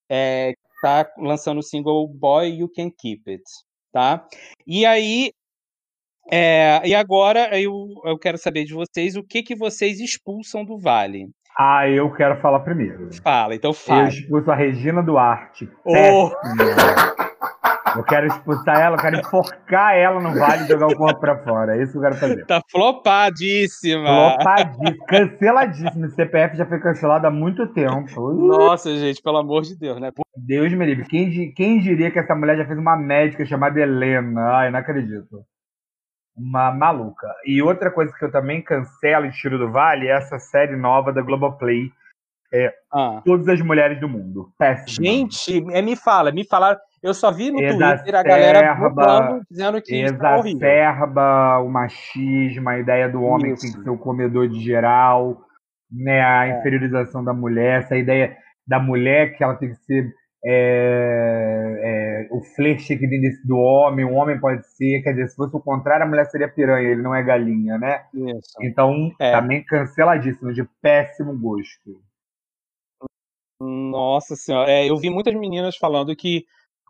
é, tá lançando o single Boy You Can Keep It, tá? E aí É, e agora eu, eu quero saber de vocês o que, que vocês expulsam do Vale. Ah, eu quero falar primeiro. Fala, então fala. Eu expulso a Regina Duarte. Oh. Eu quero expulsar ela, eu quero enforcar ela no vale e jogar o corpo pra fora. É isso que eu quero fazer. Tá flopadíssima. Flopadíssima. Canceladíssima. O CPF já foi cancelado há muito tempo. Nossa, gente, pelo amor de Deus, né? Deus me livre. Quem, quem diria que essa mulher já fez uma médica chamada Helena? Ai, não acredito. Uma maluca. E outra coisa que eu também cancelo em Tiro do Vale é essa série nova da Globoplay. É, ah. Todas as mulheres do mundo. Péssimo. Gente, é, me fala, me falaram. Eu só vi no Twitter a galera botando, dizendo que exacerba o machismo, a ideia do homem Isso. que tem que ser o comedor de geral, né, a é. inferiorização da mulher, essa ideia da mulher que ela tem que ser é, é, o flerte que vem desse, do homem, o homem pode ser, quer dizer, se fosse o contrário, a mulher seria piranha, ele não é galinha, né? Isso. Então, é. também canceladíssimo, de péssimo gosto. Nossa senhora, é, eu vi muitas meninas falando que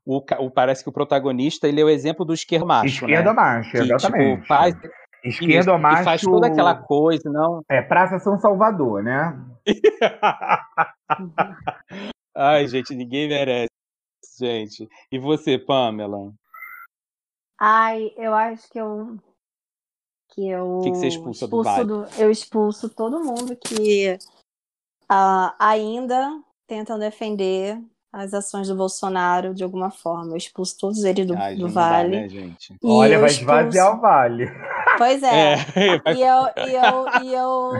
o, o, parece que o protagonista ele é o exemplo do esquerdo macho. Esquerdo né? macho, que, tipo, exatamente. Tipo, faz, esquerdo isso, macho. faz toda aquela coisa, não. É Praça São Salvador, né? Ai, gente, ninguém merece, gente. E você, Pamela? Ai, eu acho que eu. Que eu. O que, que você expulsa expulso do, do Eu expulso todo mundo que uh, ainda tentam defender as ações do Bolsonaro de alguma forma. Eu expulso todos eles do, Ai, do Vale. Dá, né, gente? Olha, vai expulso... esvaziar o Vale. Pois é. é. E, eu, e, eu, e, eu,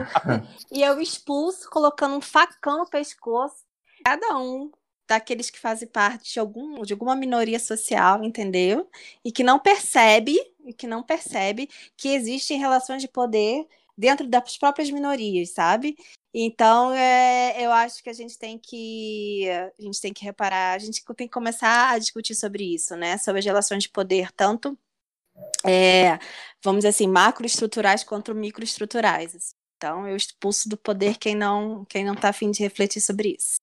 e eu expulso colocando um facão no pescoço cada um daqueles que fazem parte de, algum, de alguma minoria social, entendeu? E que não percebe, e que não percebe que existem relações de poder dentro das próprias minorias, sabe? Então, é, eu acho que a gente tem que a gente tem que reparar, a gente tem que começar a discutir sobre isso, né? Sobre as relações de poder, tanto é, vamos dizer assim, macroestruturais quanto microestruturais. Assim. Então, eu expulso do poder quem não quem não está afim de refletir sobre isso.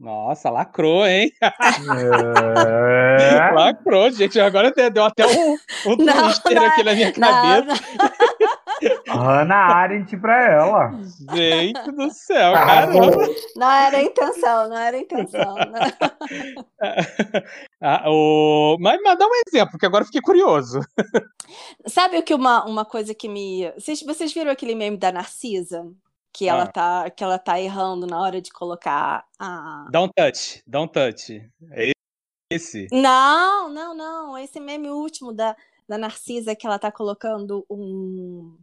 Nossa, lacrou, hein? É... lacrou, gente. Agora deu até um, um não, não, aqui na minha cabeça. Ana Arendt pra ela. Gente do céu, ah, caramba. Não era a intenção, não era a intenção. ah, o... mas, mas dá um exemplo, que agora fiquei curioso. Sabe o que uma, uma coisa que me. Vocês, vocês viram aquele meme da Narcisa? que ela, ah. tá, que ela tá errando na hora de colocar a. Dá um touch, dá um touch. É esse? Não, não, não. Esse meme último da, da Narcisa que ela tá colocando um,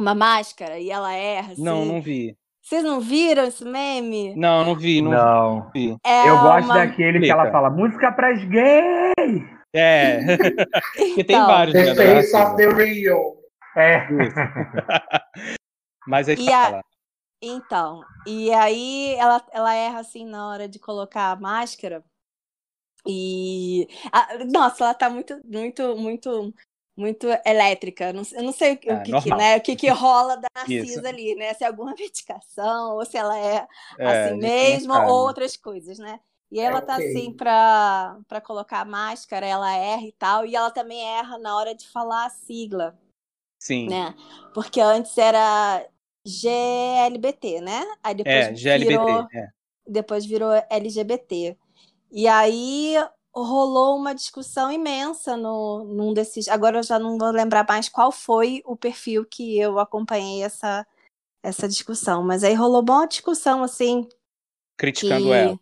uma máscara e ela erra. Assim. Não, não vi. Vocês não viram esse meme? Não, não vi, não, não. vi. É Eu gosto daquele que ela fala, música pras gays! É, porque tem então, vários. The né, face of the real. É. Mas aí e fala. A... Então, e aí ela, ela erra assim na hora de colocar a máscara. E. A... Nossa, ela tá muito, muito, muito, muito elétrica. Não, eu não sei o, é, que, que, né, o que, que rola da Narcisa ali, né? Se é alguma medicação, ou se ela é, é assim mesmo, ou outras coisas, né? E aí ela tá okay. assim pra, pra colocar a máscara, ela erra e tal, e ela também erra na hora de falar a sigla. Sim. Né? Porque antes era GLBT, né? Aí depois é, GLBT, virou, é. depois virou LGBT. E aí rolou uma discussão imensa no, num desses. Agora eu já não vou lembrar mais qual foi o perfil que eu acompanhei essa, essa discussão, mas aí rolou uma discussão assim. Criticando que... ela.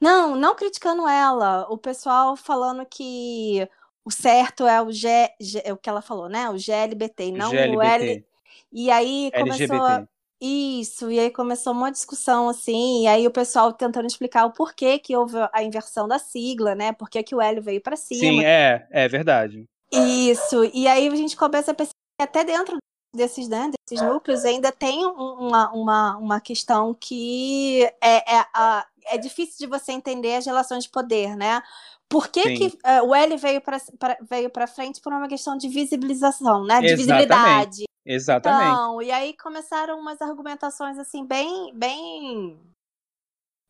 Não, não criticando ela. O pessoal falando que o certo é o G, G, é o que ela falou, né? O GLBT, não GLBT. o L. E aí começou a... isso, e aí começou uma discussão assim, e aí o pessoal tentando explicar o porquê que houve a inversão da sigla, né? Por que, que o L veio para cima. Sim, é, é verdade. Isso, e aí a gente começa a perceber que até dentro desses, né, desses núcleos ainda tem uma, uma, uma questão que é, é, a, é difícil de você entender as relações de poder, né? Por que, que uh, o L veio para veio frente por uma questão de visibilização, né? De Exatamente. visibilidade. Exatamente. Então, e aí começaram umas argumentações assim bem, bem,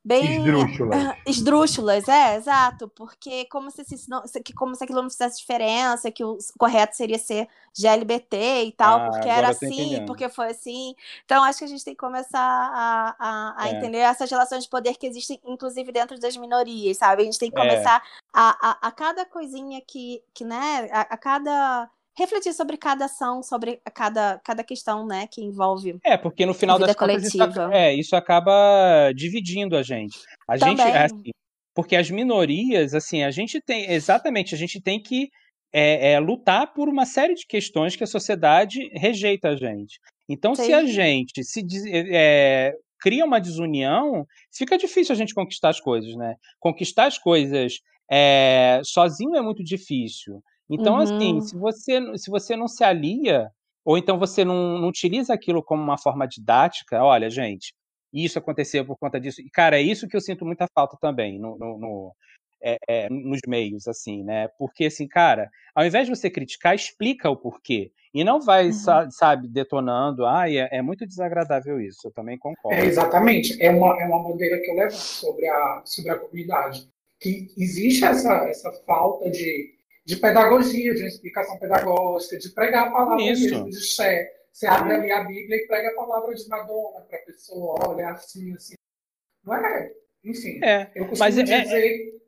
bem esdrúxulas. esdrúxulas, é, exato, porque como se, se, não, se, como se aquilo não fizesse diferença, que o correto seria ser GLBT e tal, ah, porque era assim, porque foi assim. Então, acho que a gente tem que começar a, a, a é. entender essas relações de poder que existem, inclusive, dentro das minorias, sabe? A gente tem que é. começar é. a, a, a cada coisinha que, que né, a, a cada refletir sobre cada ação, sobre cada, cada questão, né, que envolve. É, porque no final das contas isso, é, isso acaba dividindo a gente. A Também. gente, é assim, porque as minorias, assim, a gente tem, exatamente, a gente tem que é, é, lutar por uma série de questões que a sociedade rejeita a gente. Então, Sim. se a gente se é, cria uma desunião, fica difícil a gente conquistar as coisas, né? Conquistar as coisas é, sozinho é muito difícil. Então, assim, uhum. assim, se você, se você não se alia, ou então você não, não utiliza aquilo como uma forma didática, olha, gente, isso aconteceu por conta disso. E, cara, é isso que eu sinto muita falta também no, no, no é, é, nos meios, assim, né? Porque, assim, cara, ao invés de você criticar, explica o porquê. E não vai, uhum. sabe, detonando. Ah, é, é, muito desagradável isso. Eu também concordo. É, exatamente. É uma, é uma bandeira que eu levo sobre a, sobre a comunidade. Que existe essa, essa falta de de pedagogia, de explicação pedagógica, de pregar a palavra Isso. mesmo, de Xé. Você abre ali a Bíblia e prega a palavra de Madonna para a pessoa, olha assim, assim. Não é? Enfim, é, eu costumo mas é, é dizer... É,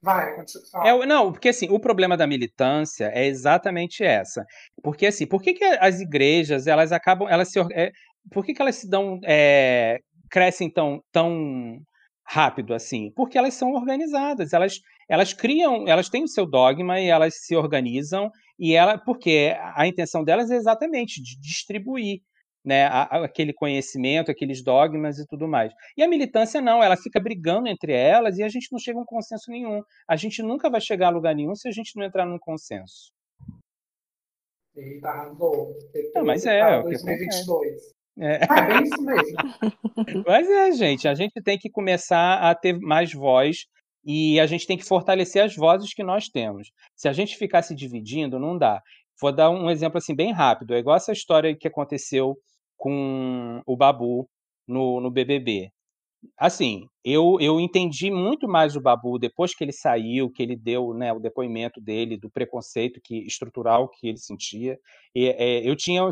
Vai, continua. É, não, porque assim, o problema da militância é exatamente essa. Porque assim, por que, que as igrejas, elas acabam, elas se... É, por que, que elas se dão... É, crescem tão, tão rápido assim? Porque elas são organizadas, elas elas criam, elas têm o seu dogma e elas se organizam e ela, porque a intenção delas é exatamente de distribuir né, aquele conhecimento, aqueles dogmas e tudo mais. E a militância não, ela fica brigando entre elas e a gente não chega a um consenso nenhum. A gente nunca vai chegar a lugar nenhum se a gente não entrar num consenso. Eita, arrasou. Não, mas é. 2022. É. Ah, é isso mesmo. Mas é, gente, a gente tem que começar a ter mais voz e a gente tem que fortalecer as vozes que nós temos. Se a gente ficar se dividindo, não dá. Vou dar um exemplo assim bem rápido. É igual essa história que aconteceu com o Babu no, no BBB assim, eu, eu entendi muito mais o Babu depois que ele saiu, que ele deu né, o depoimento dele, do preconceito que estrutural que ele sentia. E, é, eu tinha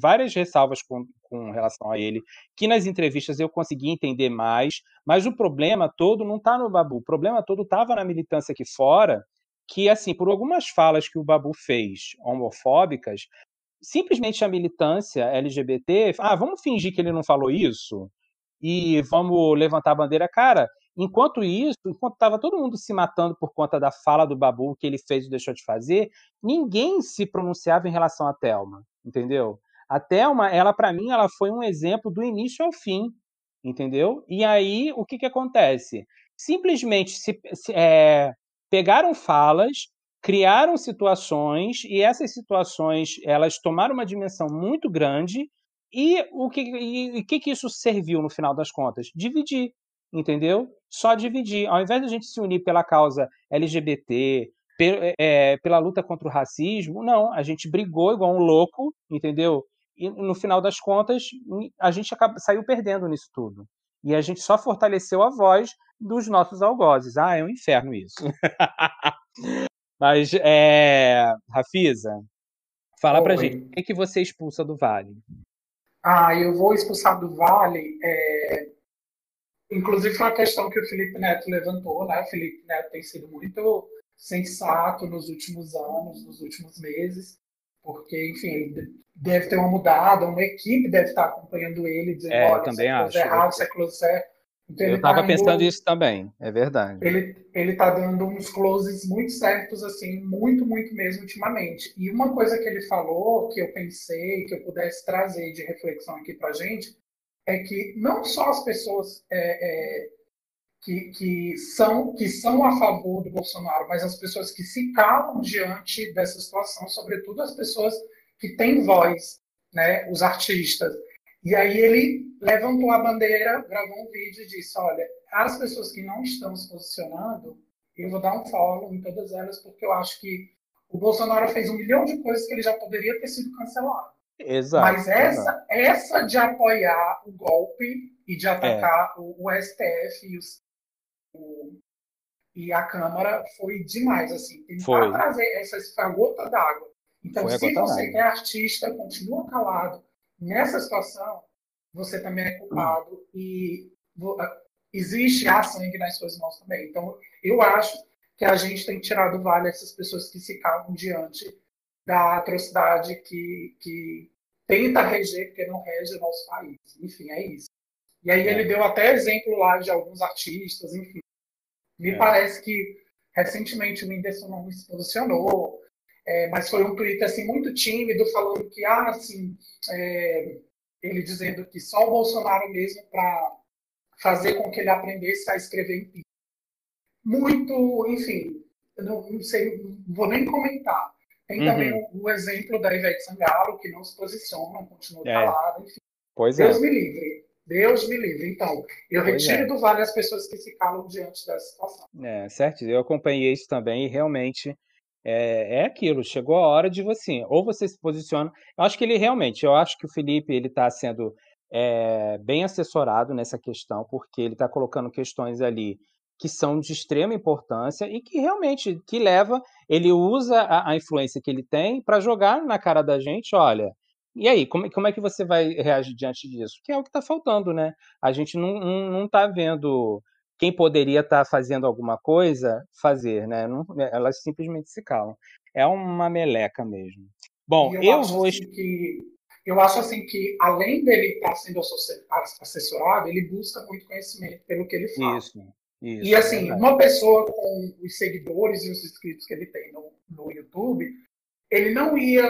várias ressalvas com, com relação a ele, que nas entrevistas eu consegui entender mais, mas o problema todo não está no Babu, o problema todo estava na militância aqui fora, que, assim, por algumas falas que o Babu fez homofóbicas, simplesmente a militância LGBT, ah, vamos fingir que ele não falou isso? E vamos levantar a bandeira. Cara, enquanto isso, enquanto estava todo mundo se matando por conta da fala do Babu que ele fez e deixou de fazer, ninguém se pronunciava em relação à Thelma, entendeu? A Thelma, ela para mim, ela foi um exemplo do início ao fim, entendeu? E aí, o que que acontece? Simplesmente se, se é, pegaram falas, criaram situações e essas situações elas tomaram uma dimensão muito grande e o que, e, e que, que isso serviu no final das contas? Dividir, entendeu? Só dividir. Ao invés de a gente se unir pela causa LGBT, é, pela luta contra o racismo, não, a gente brigou igual um louco, entendeu? E no final das contas, a gente acaba, saiu perdendo nisso tudo. E a gente só fortaleceu a voz dos nossos algozes. Ah, é um inferno isso. Mas, é, Rafisa, fala Oi. pra gente, o que, que você expulsa do Vale? Ah, eu vou expulsar do Vale, é... inclusive foi uma questão que o Felipe Neto levantou, né? O Felipe Neto tem sido muito sensato nos últimos anos, nos últimos meses, porque, enfim, ele deve ter uma mudada, uma equipe deve estar acompanhando ele, dizendo, é, olha, também acho. errado, século certo. Então, eu estava tá pensando indo, isso também, é verdade. Ele ele está dando uns closes muito certos, assim, muito, muito mesmo ultimamente. E uma coisa que ele falou, que eu pensei que eu pudesse trazer de reflexão aqui para gente, é que não só as pessoas é, é, que, que, são, que são a favor do Bolsonaro, mas as pessoas que se calam diante dessa situação, sobretudo as pessoas que têm voz, né, os artistas. E aí ele levantou a bandeira, gravou um vídeo e disse: Olha, as pessoas que não estão se posicionando, eu vou dar um follow em todas elas, porque eu acho que o Bolsonaro fez um milhão de coisas que ele já poderia ter sido cancelado. Exato. Mas essa, exato. essa de apoiar o golpe, e de atacar é. o, o, STF e, os, o, e, a Câmara foi demais, assim. Tentar trazer essa, essa gota d'água. Então, foi se você que é artista, continua calado nessa situação, você também é culpado hum. e existe a sangue nas suas mãos também. Então, eu acho que a gente tem que tirar do vale essas pessoas que se calam diante da atrocidade que, que tenta reger, porque não rege o nosso país. Enfim, é isso. E aí ele é. deu até exemplo lá de alguns artistas, enfim. Me é. parece que recentemente o Whindersson não se posicionou, é, mas foi um tweet assim, muito tímido, falando que, ah, assim, é, ele dizendo que só o Bolsonaro mesmo para fazer com que ele aprendesse a escrever em pizza. Muito, enfim, não, não, sei, não vou nem comentar. Tem uhum. também o, o, exemplo da Ivete Sangalo, que não se posiciona, continua é. calada, enfim. Pois Deus é. me livre. Deus me livre. Então, eu pois retiro é. do vale as pessoas que se calam diante dessa situação. É, certo. Eu acompanhei isso também e realmente é, é aquilo. Chegou a hora de você, ou você se posiciona. Eu acho que ele realmente, eu acho que o Felipe ele está sendo é, bem assessorado nessa questão, porque ele está colocando questões ali que são de extrema importância e que realmente que leva, ele usa a, a influência que ele tem para jogar na cara da gente, olha, e aí, como, como é que você vai reagir diante disso? Que é o que está faltando, né? A gente não está não, não tá vendo quem poderia estar tá fazendo alguma coisa fazer, né? Não, elas simplesmente se calam. É uma meleca mesmo. Bom, eu, eu vou. Assim que, eu acho assim que, além dele estar tá sendo assessorado, ele busca muito conhecimento pelo que ele faz. Isso. Isso, e assim, é uma pessoa com os seguidores e os inscritos que ele tem no, no YouTube, ele não ia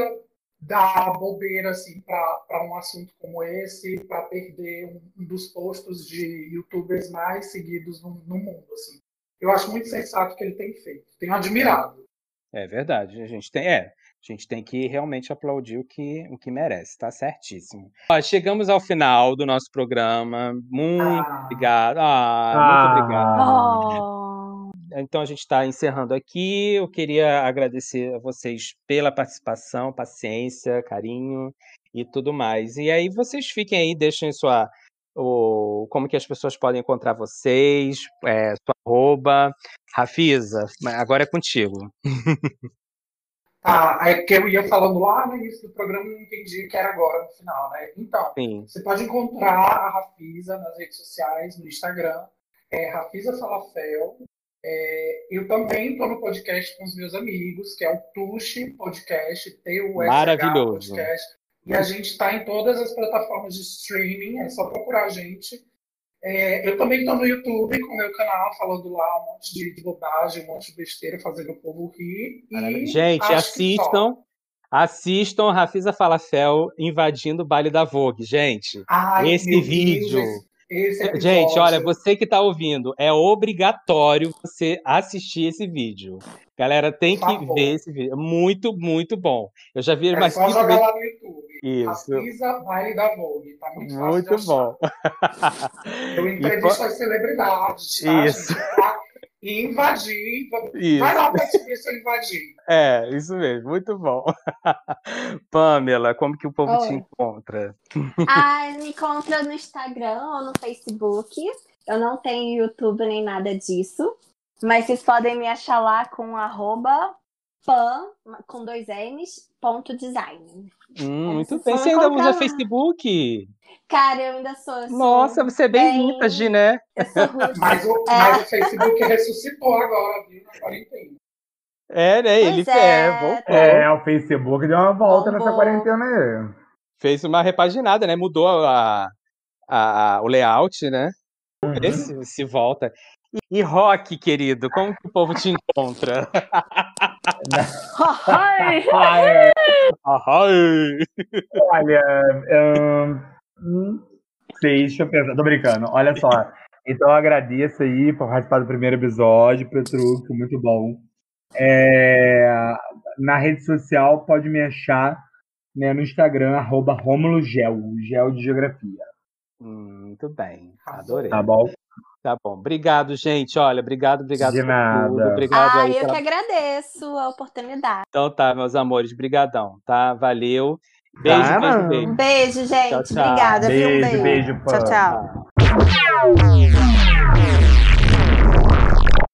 dar bobeira assim para um assunto como esse, para perder um, dos postos de youtubers mais seguidos no, no, mundo. Assim. Eu acho muito sensato o que ele tem feito. Tenho admirado. É verdade. A gente tem, é, a gente tem que realmente aplaudir o que, o que merece, tá certíssimo. Ó, chegamos ao final do nosso programa. Muito ah. obrigado. Ah, ah. muito obrigado. Oh. Então a gente está encerrando aqui. Eu queria agradecer a vocês pela participação, paciência, carinho e tudo mais. E aí vocês fiquem aí, deixem sua o, como que as pessoas podem encontrar vocês, é, sua arroba. Rafisa, agora é contigo. Ah, é que eu ia falando lá no início do programa e não entendi que era agora no final, né? Então, Sim. você pode encontrar a Rafisa nas redes sociais, no Instagram, é Rafisa Falafel, é, eu também estou no podcast com os meus amigos, que é o Tuxi Podcast, T-U-S-H Maravilhoso. Podcast. E a gente está em todas as plataformas de streaming, é só procurar a gente. É, eu também estou no YouTube com o meu canal, falando lá um monte de, de bobagem, um monte de besteira, fazendo o povo rir. E gente, assistam. Assistam Rafisa Falafel invadindo o baile da Vogue, gente. Ai, esse vídeo. Deus, Gente, olha, você que está ouvindo, é obrigatório você assistir esse vídeo. Galera, tem que ver esse vídeo. Muito, muito bom. Eu já vi é mais só jogar lá no YouTube. Isso. Avisa Baile da Vogue. Tá muito, muito bom. Eu entrevisto as celebridades. Tá, Isso. Gente? E invadir. Isso. Vai lá se eu invadir. É, isso mesmo, muito bom. Pamela, como que o povo Oi. te encontra? Ah, me encontra no Instagram ou no Facebook. Eu não tenho YouTube nem nada disso. Mas vocês podem me achar lá com arroba pan, com dois N's, ponto design. Hum, muito bem. Você ainda usa lá. Facebook? Cara, eu ainda sou. Nossa, você é bem, bem... vintage, né? Mas, o, é. mas o Facebook ressuscitou agora, viu? Na quarentena. É, né? Ele é, é, voltou. É, o Facebook deu uma volta nessa quarentena aí. Fez uma repaginada, né? Mudou a, a, a o layout, né? Uhum. Esse, se volta. E, e rock, querido, como que o povo te encontra? Ai! Olha, um, sei, deixa eu pensar. Tô brincando. Olha só. Então eu agradeço aí por participar do primeiro episódio, Petruc, muito bom. É, na rede social pode me achar né, no Instagram, arroba Romulo Gel, Gel de Geografia. Hum, muito bem, adorei. Tá bom? Tá bom. Obrigado, gente. Olha, obrigado, obrigado De por nada. tudo. Obrigado ah, aí eu pela... que agradeço a oportunidade. Então tá, meus amores. Brigadão, tá? Valeu. Beijo, beijo, beijo. Um beijo, gente. Tchau, tchau. Obrigada. Beijo, viu? Um beijo. beijo tchau, tchau.